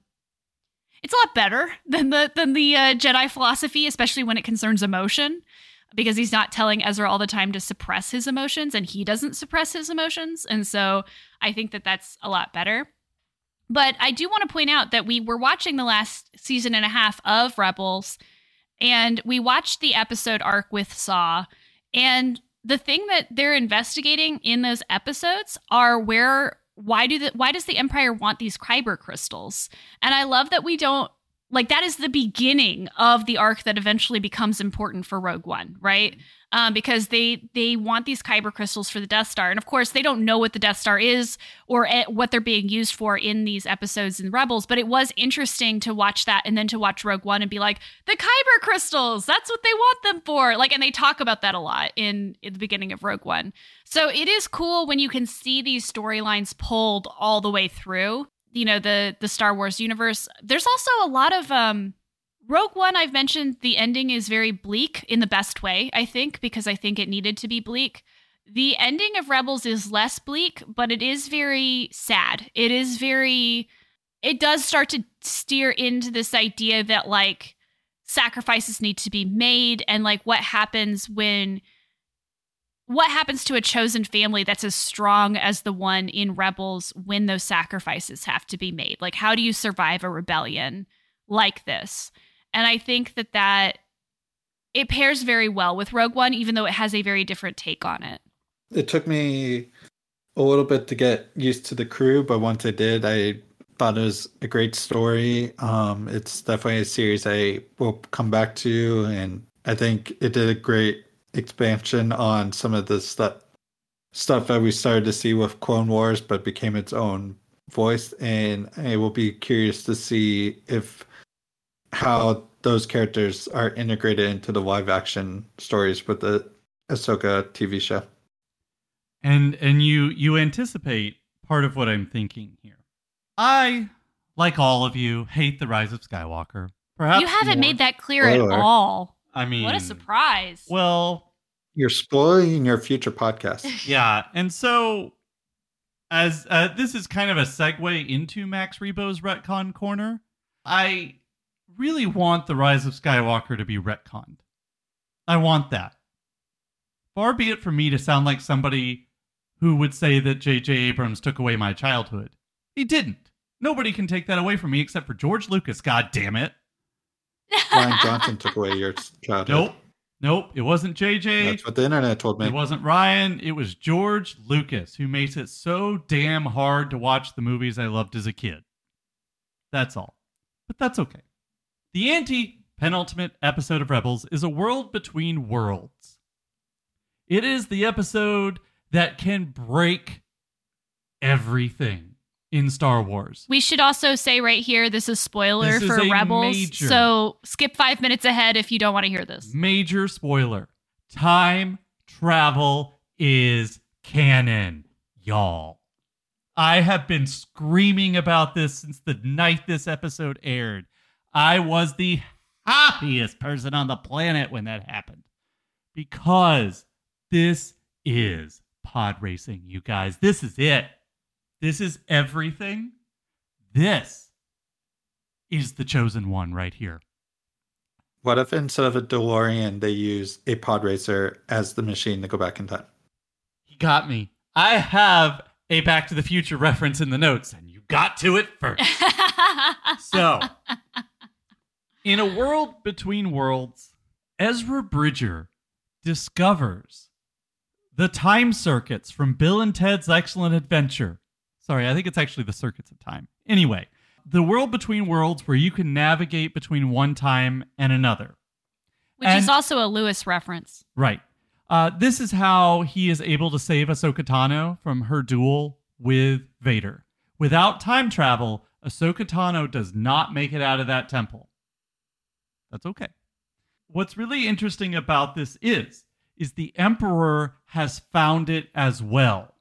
it's a lot better than the than the uh, Jedi philosophy, especially when it concerns emotion, because he's not telling Ezra all the time to suppress his emotions, and he doesn't suppress his emotions. And so I think that that's a lot better. But I do want to point out that we were watching the last season and a half of Rebels, and we watched the episode arc with Saw. And the thing that they're investigating in those episodes are where why do the why does the Empire want these kyber crystals? And I love that we don't like that is the beginning of the arc that eventually becomes important for Rogue One, right? Um, because they they want these kyber crystals for the Death Star, and of course they don't know what the Death Star is or what they're being used for in these episodes in Rebels. But it was interesting to watch that, and then to watch Rogue One and be like, the kyber crystals, that's what they want them for. Like, and they talk about that a lot in, in the beginning of Rogue One. So it is cool when you can see these storylines pulled all the way through. You know the the Star Wars universe. There's also a lot of um Rogue One, I've mentioned the ending is very bleak in the best way, I think, because I think it needed to be bleak. The ending of Rebels is less bleak, but it is very sad. It is very, it does start to steer into this idea that like sacrifices need to be made and like what happens when, what happens to a chosen family that's as strong as the one in Rebels when those sacrifices have to be made? Like, how do you survive a rebellion like this? And I think that that it pairs very well with Rogue One, even though it has a very different take on it. It took me a little bit to get used to the crew, but once I did, I thought it was a great story. Um, it's definitely a series I will come back to, and I think it did a great expansion on some of the stuff stuff that we started to see with Clone Wars, but became its own voice, and I will be curious to see if how those characters are integrated into the live action stories with the Ahsoka TV show. And and you you anticipate part of what I'm thinking here. I, like all of you, hate the Rise of Skywalker. Perhaps you haven't more- made that clear at all. I mean, What a surprise. Well, You're spoiling your future podcast. yeah, and so as uh, this is kind of a segue into Max Rebo's retcon corner, I really want the Rise of Skywalker to be retconned. I want that. Far be it from me to sound like somebody who would say that J.J. Abrams took away my childhood. He didn't. Nobody can take that away from me except for George Lucas. God damn it! Rian Johnson took away your childhood. Nope, nope. It wasn't J.J. That's what the internet told me. It wasn't Ryan. It was George Lucas who makes it so damn hard to watch the movies I loved as a kid. That's all. But that's okay. The anti penultimate episode of Rebels is a world between worlds. It is the episode that can break everything in Star Wars. We should also say right here this is spoiler This for a Rebels. major- So skip five minutes ahead if you don't want to hear this. Major spoiler time travel is canon, y'all. I have been screaming about this since the night this episode aired. I was the happiest person on the planet when that happened because this is pod racing, you guys. This is it. This is everything. This is the chosen one right here. What if instead of a DeLorean, they use a pod racer as the machine to go back in time? He got me. I have a Back to the Future reference in the notes, and you got to it first. So, in a world between worlds, Ezra Bridger discovers the time circuits from Bill and Ted's Excellent Adventure. Sorry, I think it's actually the circuits of time. Anyway, the world between worlds where you can navigate between one time and another. Which is also a Lewis reference. Right. Uh, this is how he is able to save Ahsoka Tano from her duel with Vader. Without time travel, Ahsoka Tano does not make it out of that temple. That's okay. What's really interesting about this is, is the Emperor has found it as well.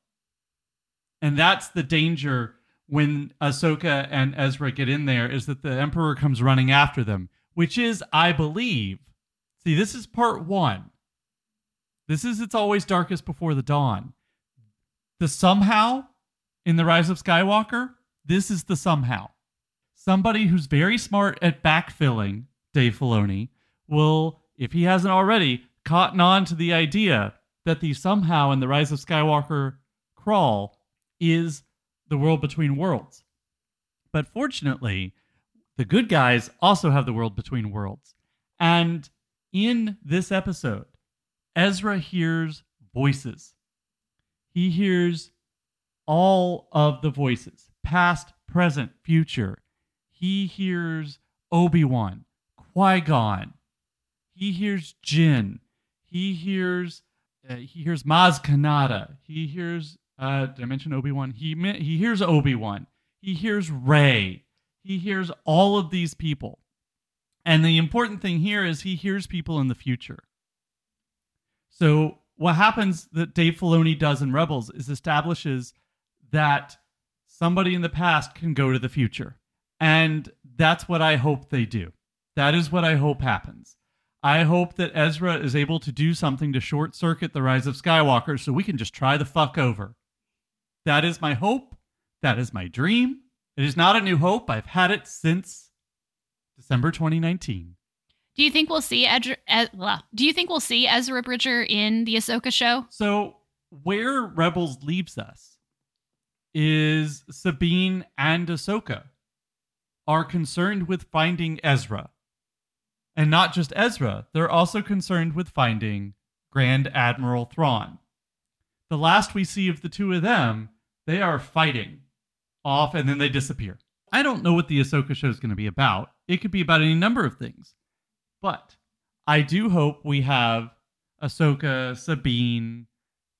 And that's the danger when Ahsoka and Ezra get in there, is that the Emperor comes running after them, which is, I believe, see, this is part one. This is It's Always Darkest Before the Dawn. The somehow in The Rise of Skywalker, this is the somehow. Somebody who's very smart at backfilling, Dave Filoni, will, if he hasn't already, cotton on to the idea that the somehow in The Rise of Skywalker crawl is the world between worlds. But fortunately, the good guys also have the world between worlds. And in this episode, Ezra hears voices. He hears all of the voices past, present, future. He hears Obi Wan, Qui Gon. He hears Jyn. He hears uh, he hears Maz Kanata. He hears uh, did I mention Obi Wan? He he hears Obi Wan. He hears Rey. He hears all of these people. And the important thing here is he hears people in the future. So what happens that Dave Filoni does in Rebels is establishes that somebody in the past can go to the future. And that's what I hope they do. That is what I hope happens. I hope that Ezra is able to do something to short circuit the rise of Skywalker so we can just try the fuck over. That is my hope. That is my dream. It is not a new hope. I've had it since December 2019. Do you think we'll see Ezra? Do you think we'll see Ezra Bridger in the Ahsoka show? So, where Rebels leaves us is Sabine and Ahsoka are concerned with finding Ezra. And not just Ezra, they're also concerned with finding Grand Admiral Thrawn. The last we see of the two of them, they are fighting off and then they disappear. I don't know what the Ahsoka show is going to be about. It could be about any number of things. But I do hope we have Ahsoka, Sabine,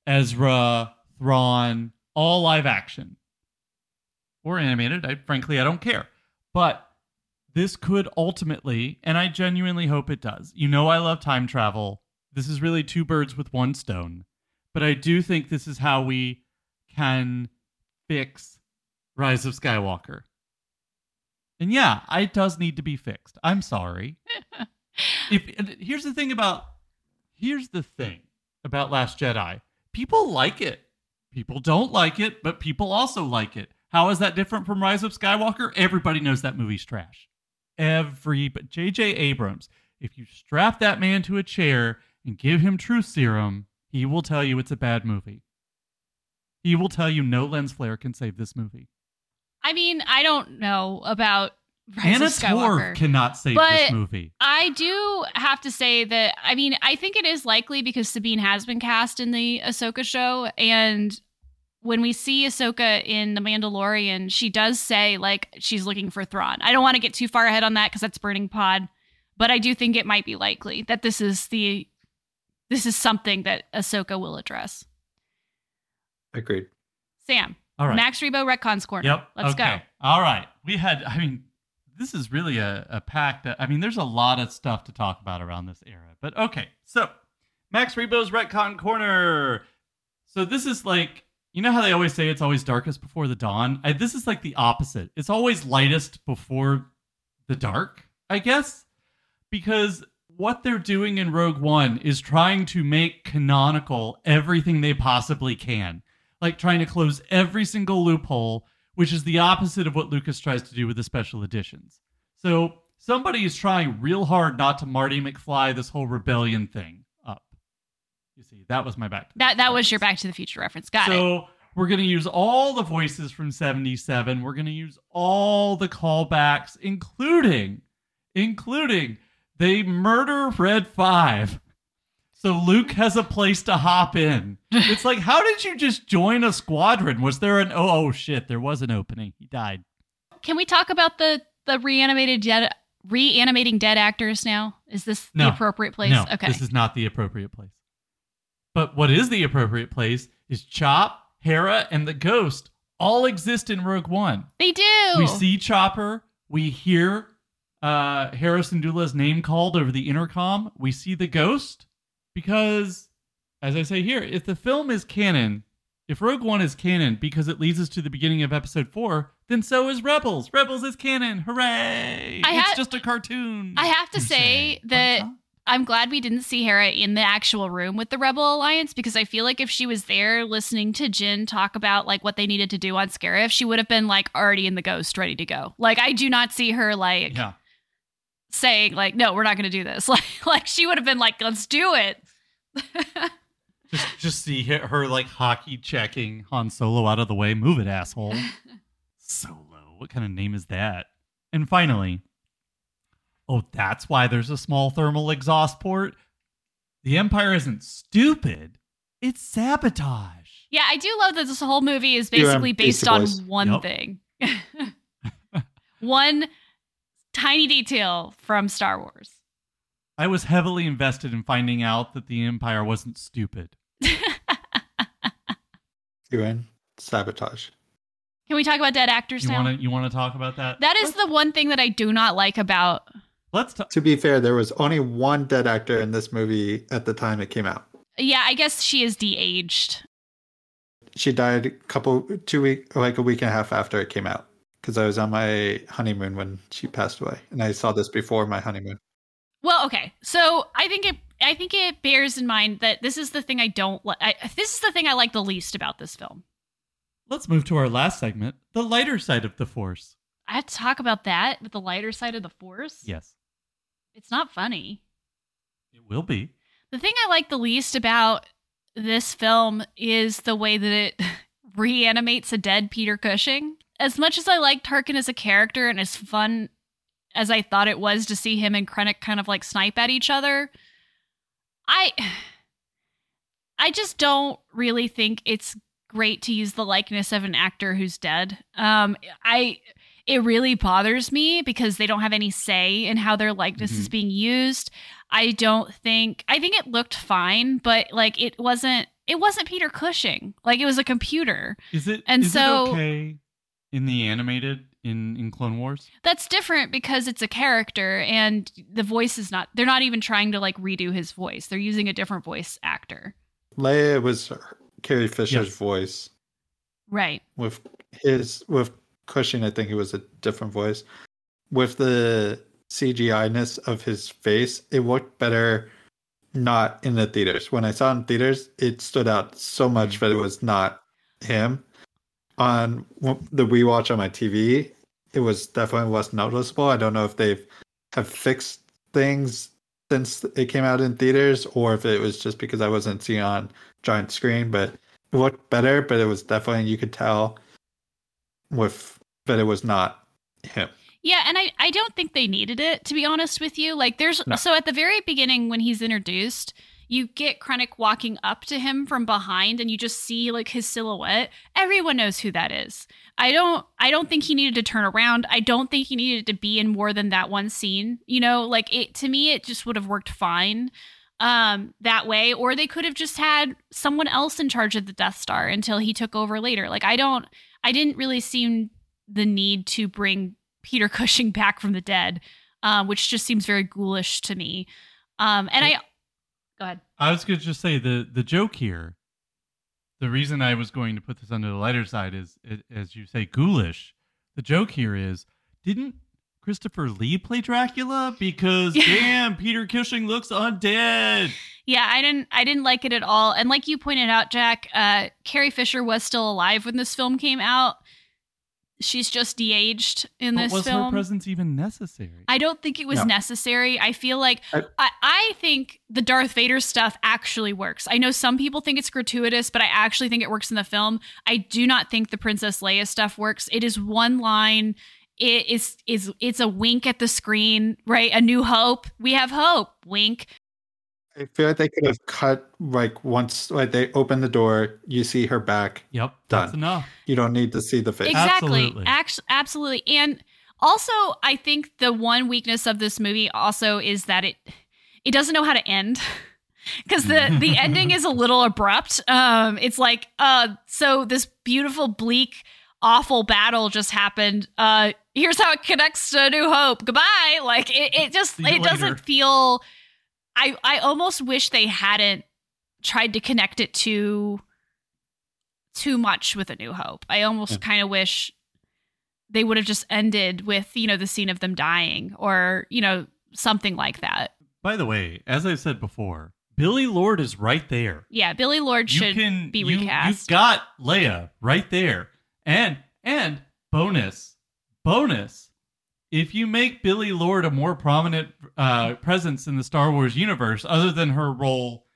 Ezra, Thrawn, all live action. or animated. I frankly I don't care. But this could ultimately, and I genuinely hope it does. You know I love time travel. This is really two birds with one stone. But I do think this is how we can fix Rise of Skywalker. And yeah, it does need to be fixed. I'm sorry. if here's the thing about here's the thing about Last Jedi. People like it. People don't like it, but people also like it. How is that different from Rise of Skywalker? Everybody knows that movie's trash. Every but JJ Abrams, if you strap that man to a chair and give him truth serum, he will tell you it's a bad movie. He will tell you no lens flare can save this movie. I mean, I don't know about Rise Anna. Torv cannot save But- this movie. I do have to say that I mean I think it is likely because Sabine has been cast in the Ahsoka show, and when we see Ahsoka in The Mandalorian, she does say like she's looking for Thrawn. I don't want to get too far ahead on that because that's Burning Pod, but I do think it might be likely that this is the this is something that Ahsoka will address. Agreed. Sam, All right. Max Rebo retcons corner. Yep. let's okay. All right. We had, I mean, this is really a, a pack that, I mean, there's a lot of stuff to talk about around this era. But okay. So, Max Rebo's Retcon Corner. So, this is like, you know how they always say it's always darkest before the dawn? I, this is like the opposite. It's always lightest before the dark, I guess. Because what they're doing in Rogue One is trying to make canonical everything they possibly can like trying to close every single loophole, which is the opposite of what Lucas tries to do with the special editions. So somebody is trying real hard not to Marty McFly this whole rebellion thing. You see, that was my back. That that was your. Back to the Future reference. Got it. so we're going to use all the voices from 77. We're going to use all the callbacks, including, including they murder Red 5. So Luke has a place to hop in. It's like, how did you just join a squadron? Was there an oh, oh shit? There was an opening. He died. Can we talk about the the reanimated dead reanimating dead actors now? Is this No. the appropriate place? No, okay. this is not the appropriate place. But what is the appropriate place is Chop, Hera, and the Ghost all exist in Rogue One. they do. We see Chopper. We hear uh, Hera Syndulla's name called over the intercom. We see the ghost because, as I say here, if the film is canon, if Rogue One is canon because it leads us to the beginning of Episode Four, then so is Rebels. Rebels is canon. Hooray! I it's just a cartoon. I have to say that Huh? I'm glad we didn't see Hera in the actual room with the Rebel Alliance because I feel like if she was there listening to Jyn talk about like what they needed to do on Scarif, she would have been like already in the ghost, ready to go. Like I do not see her like yeah. saying like, "No, we're not going to do this." Like, like she would have been like, "Let's do it." Just, just see her, her like hockey checking Han Solo out of the way. Move it, asshole. Solo. What kind of name is that? And finally, oh, that's why there's a small thermal exhaust port. The Empire isn't stupid. It's sabotage. Yeah, I do love that this whole movie is You, basically based on Boys. one Yup. thing. one tiny detail from Star Wars. I was heavily invested in finding out that the Empire wasn't stupid. Doing sabotage. Can we talk about dead actors You now? want to you want to talk about that? That is the one thing that I do not like about. Let's talk. To be fair, there was only one dead actor in this movie at the time it came out. Yeah, I guess she is de-aged. She died a couple, two week, like a week and a half after it came out. Because I was on my honeymoon when she passed away, and I saw this before my honeymoon. Well, okay, so I think it. I think it bears in mind that this is the thing I don't like. This is the thing I like the least about this film. Let's move to our last segment, the lighter side of the Force. I have to talk about that with the lighter side of the force. Yes, It's not funny. it will be. The thing I like the least about this film is the way that it reanimates a dead Peter Cushing. As much as I liked Tarkin as a character and as fun as I thought it was to see him and Krennic kind of like snipe at each other, I I just don't really think it's great to use the likeness of an actor who's dead. Um I it really bothers me because they don't have any say in how their likeness is Mhm. being used. I don't think I think it looked fine, but like it wasn't it wasn't Peter Cushing. Like it was a computer. Is it? And is it so- okay in the animated in in Clone Wars. That's different because it's a character and the voice is not they're not even trying to like redo his voice. They're using a different voice actor. Leia was Carrie Fisher's Yes. voice. Right. With his with Cushing, I think it was a different voice. With the CGI ness of his face, it looked better not in the theaters. When I saw it in theaters, it stood out so much mm. that it was not him. On the rewatch on my TV, it was definitely less noticeable. I don't know if they've have fixed things since it came out in theaters, or if it was just because I wasn't seeing on giant screen. But it looked better, but it was definitely you could tell with that it was not him. Yeah, and I, I don't think they needed it, to be honest with you. Like there's No. so at the very beginning when he's introduced, you get Krennic walking up to him from behind and you just see like his silhouette. Everyone knows who that is. I don't I don't think he needed to turn around. I don't think he needed to be in more than that one scene. You know, like it to me it just would have worked fine um that way or they could have just had someone else in charge of the Death Star until he took over later. Like I don't I didn't really see the need to bring Peter Cushing back from the dead, um, which just seems very ghoulish to me. Um, and I go ahead. I was going to just say the the joke here. The reason I was going to put this under the lighter side is, it, as you say, ghoulish. The joke here is, didn't Christopher Lee play Dracula? Because damn, Peter Cushing looks undead. Yeah, I didn't I didn't like it at all. And like you pointed out, Jack, uh, Carrie Fisher was still alive when this film came out. She's just de-aged in But this was film. her presence even necessary? I don't think it was No. necessary. I feel like I- I, I think the Darth Vader stuff actually works. I know some people think it's gratuitous, but I actually think it works in the film. I do not think the Princess Leia stuff works. It is one line. It is is it's a wink at the screen, right? A new hope. We have hope. Wink. I feel like they could have cut like once like they open the door, you see her back. yep, that's Done. enough. You don't need to see the face. Exactly. Absolutely. Act- absolutely. And also, I think the one weakness of this movie also is that it it doesn't know how to end. Because the the ending is a little abrupt. Um, it's like, uh, so this beautiful, bleak, awful battle just happened. Uh, here's how it connects to New Hope. Goodbye. Like it, it just See you it doesn't feel. I I almost wish they hadn't tried to connect it to too much with a new hope i almost Yeah. kind of wish they would have just ended with you know the scene of them dying or you know something like that By the way, as I said before, Billie Lourd is right there. yeah billie lourd you should can be you, recast You've got Leia right there, and and bonus, bonus. If you make Billie Lourd a more prominent uh, presence in the Star Wars universe, other than her role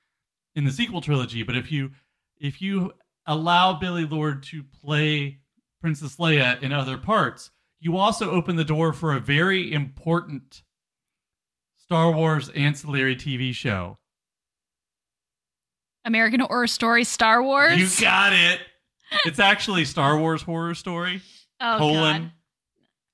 in the sequel trilogy, but if you if you allow Billie Lourd to play Princess Leia in other parts, you also open the door for a very important Star Wars ancillary TV show. american horror story star wars You got it. It's actually Star Wars horror story. oh colon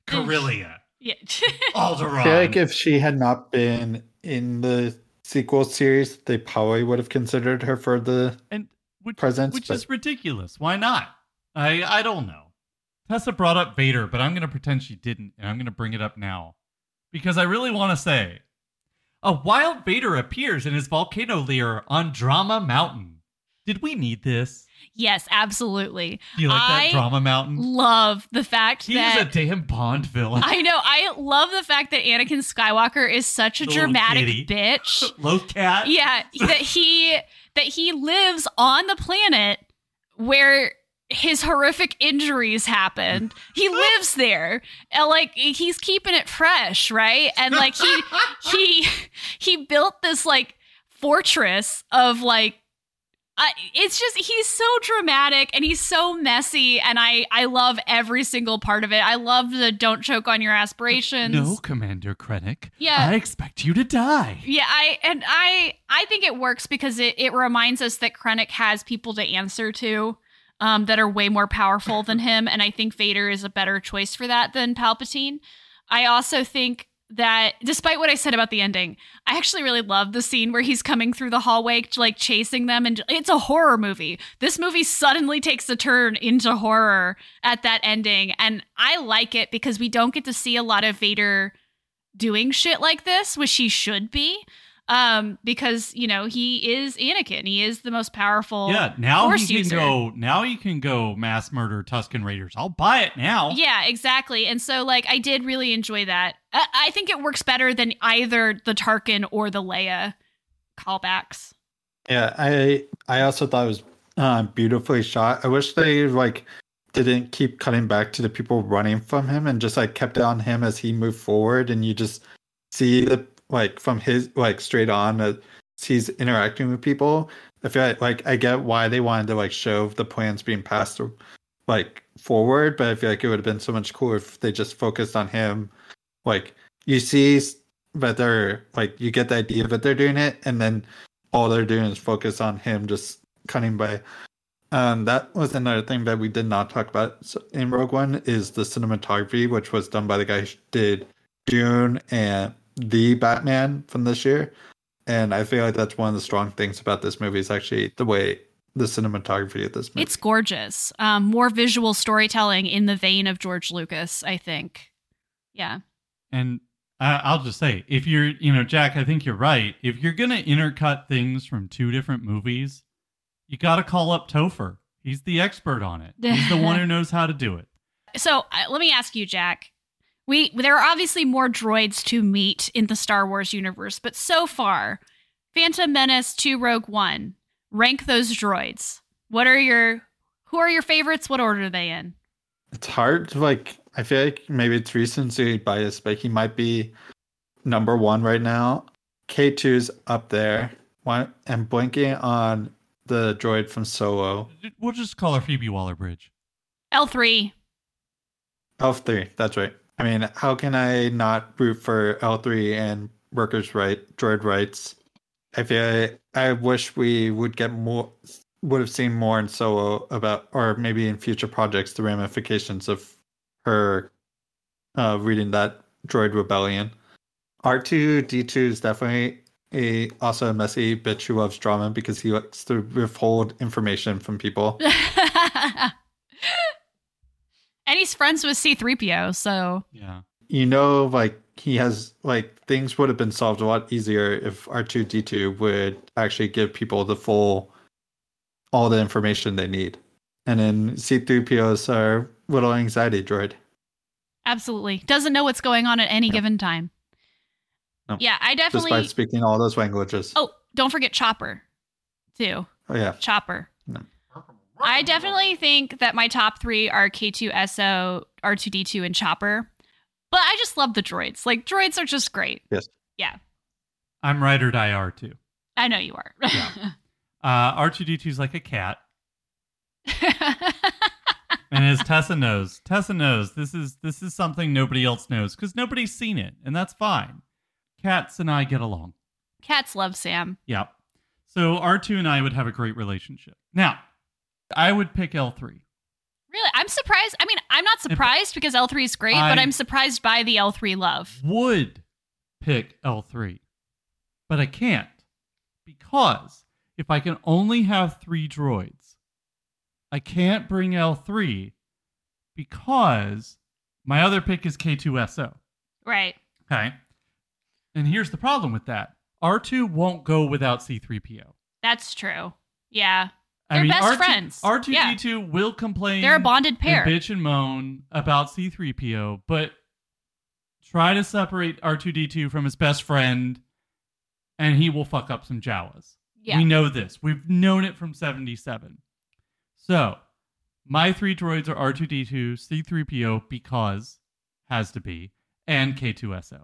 God. Corellia. Yeah Alderaan. I feel like if she had not been in the sequel series, they probably would have considered her for the and which, presence. which but is ridiculous. Why not? I I don't know. Tessa brought up Vader, but I'm going to pretend she didn't, and I'm going to bring it up now because I really want to say a wild Vader appears in his volcano lair on Drama Mountain. Did we need this? Yes absolutely Do you like I that Drama Mountain? love the fact He's that a damn Bond villain. I know. I love the fact that Anakin Skywalker is such a Little dramatic bitch. Low cat. yeah, that he that he lives on the planet where his horrific injuries happened. He lives there. And like he's keeping it fresh, right? And like he he he built this like fortress of like I, it's just he's so dramatic and he's so messy and I I love every single part of it. I love the don't choke on your aspirations. No, Commander Krennic. Yeah. I expect you to die. Yeah, I and I I think it works because it, it reminds us that Krennic has people to answer to um, that are way more powerful than him, and I think Vader is a better choice for that than Palpatine. I also think that despite what I said about the ending, I actually really love the scene where he's coming through the hallway, like chasing them, and it's a horror movie. This movie suddenly takes a turn into horror at that ending, and I like it because we don't get to see a lot of Vader doing shit like this, which he should be. Um, because you know he is Anakin, he is the most powerful. Yeah, now he can user. go. Now he can go mass murder Tusken Raiders. I'll buy it now. Yeah, exactly. And so, like, I did really enjoy that. I, think it works better than either the Tarkin or the Leia callbacks. Yeah, I I also thought it was uh, beautifully shot. I wish they like didn't keep cutting back to the people running from him and just like kept it on him as he moved forward, and you just see the like from his like straight on as he's interacting with people. I feel like, like I get why they wanted to like show the plans being passed like forward, but I feel like it would have been so much cooler if they just focused on him. Like you see, but they're like you get the idea that they're doing it, and then all they're doing is focus on him just cutting by. Um, that was another thing that we did not talk about in Rogue One is the cinematography, which was done by the guy who did Dune and the Batman from this year. And I feel like that's one of the strong things about this movie is actually the way the cinematography of this movie. It's gorgeous. Um, more visual storytelling in the vein of George Lucas, I think. Yeah. And I, I'll just say, if you're, you know, Jack, I think you're right. If you're gonna intercut things from two different movies, you got to call up Topher. He's the expert on it. He's the one who knows how to do it. So uh, let me ask you, Jack. We there are obviously more droids to meet in the Star Wars universe, but so far, Phantom Menace to Rogue One, rank those droids. What are your who are your favorites? What order are they in? It's hard to like. I feel like maybe it's recency bias, but he might be number one right now. K2's up there. One, I'm blanking on the droid from Solo. We'll just call her Phoebe Waller Bridge. L three. L3, that's right. I mean, how can I not root for L3 and workers' right, droid rights? I feel like I wish we would get more, would have seen more in Solo about, or maybe in future projects, the ramifications of her uh, reading that droid rebellion. R2D2 is definitely a also a messy bitch who loves drama because he likes to withhold information from people. and he's friends with C3PO, so Yeah. you know, like he has like things would have been solved a lot easier if R2D2 would actually give people the full, all the information they need. And then C3PO's our little anxiety droid. absolutely doesn't know what's going on at any Yep. given time. No. Yeah, I definitely. Despite speaking all those languages. oh, don't forget Chopper, too. Oh, yeah. Chopper. No. I definitely think that my top three are K2SO, R2D2, and Chopper. But I just love the droids. Like, droids are just great. Yes. Yeah, I'm ride or die R2. I know you are. Uh, R2D2 is like a cat. And as Tessa knows, Tessa knows this is this is something nobody else knows because nobody's seen it, and that's fine. Cats and I get along. Cats love Sam. Yep. So R2 and I would have a great relationship. Now, I would pick L3. Really? I'm surprised. I mean, I'm not surprised because L3 is great, I- but I'm surprised by the L3 love. Would pick L3, but I can't because if I can only have three droids, I can't bring L3 because my other pick is K2SO. Right. Okay. And here's the problem with that R2 won't go without C3PO. That's true. Yeah. They're mean, best R2, friends. R2D2 will complain. They're a bonded pair. and bitch and moan about C3PO, but try to separate R2D2 from his best friend, and he will fuck up some Jawas. Yeah. We know this. We've known it from 77. So, my three droids are R2D2, C3PO, because has to be, and K2SO.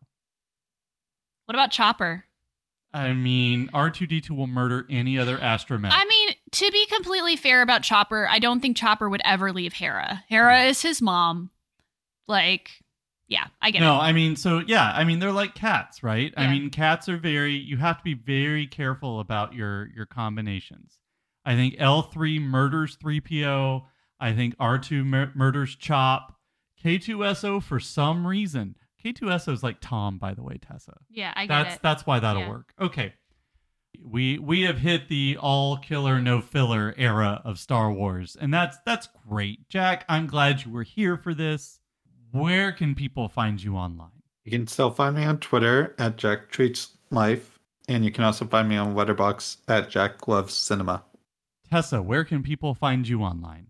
what about Chopper? I mean, R2D2 will murder any other astromech. I mean, to be completely fair about Chopper, I don't think Chopper would ever leave Hera. Hera is his mom. Like, yeah, I get no, it. I mean, so yeah, I mean, they're like cats, right? I mean, cats are very. You have to be very careful about your your combinations. I think L three murders three PO. I think R two mur- murders Chop. K two SO for some reason K2SO is like Tom, by the way, Tessa. Yeah, I get That's it. that's why that'll Yeah. work. Okay. We we have hit the all killer no filler era of Star Wars, and that's that's great. Jack, I'm glad you were here for this. Where can people find you online? You can still find me on Twitter at Jack Treats Life, and you can also find me on Letterboxd at Jack Loves Cinema. Tessa, where can people find you online?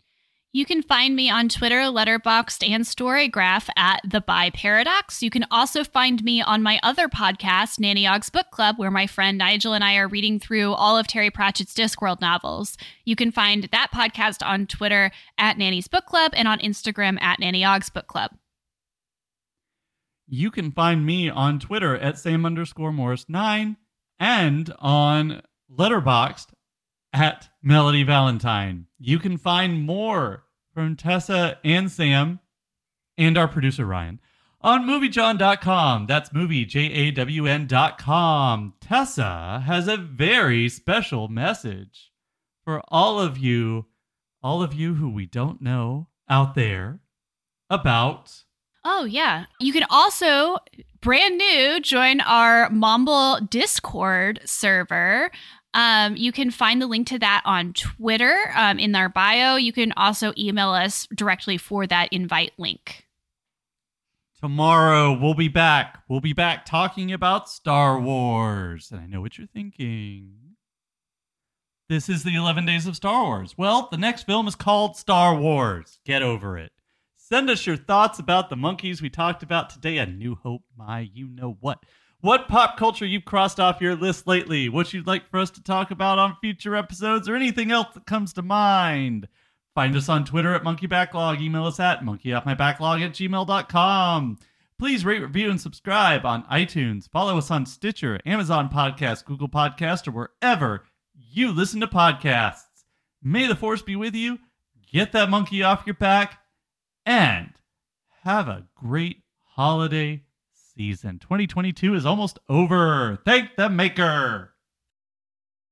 You can find me on Twitter, Letterboxd, and Storygraph at The Bi Paradox. You can also find me on my other podcast, Nanny Ogg's Book Club, where my friend Nigel and I are reading through all of Terry Pratchett's Discworld novels. You can find that podcast on Twitter at Nanny's Book Club and on Instagram at Nanny Ogg's Book Club. You can find me on Twitter at Sam underscore Morris nine and on Letterboxd at Melody Valentine. You can find more from Tessa and Sam and our producer Ryan on moviejawn.com. That's movie J A W N.com. Tessa has a very special message for all of you, all of you who we don't know out there about Oh, yeah. You can also, brand new, join our Mumble Discord server. Um, you can find the link to that on Twitter um, in our bio. You can also email us directly for that invite link. Tomorrow we'll be back. We'll be back talking about Star Wars. And I know what you're thinking. This is the 11 Days of Star Wars. Well, the next film is called Star Wars. Get over it. Send us your thoughts about the monkeys we talked about today A New Hope, my you know what. What pop culture you've crossed off your list lately? What you'd like for us to talk about on future episodes or anything else that comes to mind? Find us on Twitter at Monkey Backlog. Email us at monkeyoffmybacklog at gmail.com. Please rate, review, and subscribe on iTunes. Follow us on Stitcher, Amazon Podcast, Google Podcast, or wherever you listen to podcasts. May the force be with you. Get that monkey off your back and have a great holiday season. 2022 is almost over. Thank the maker.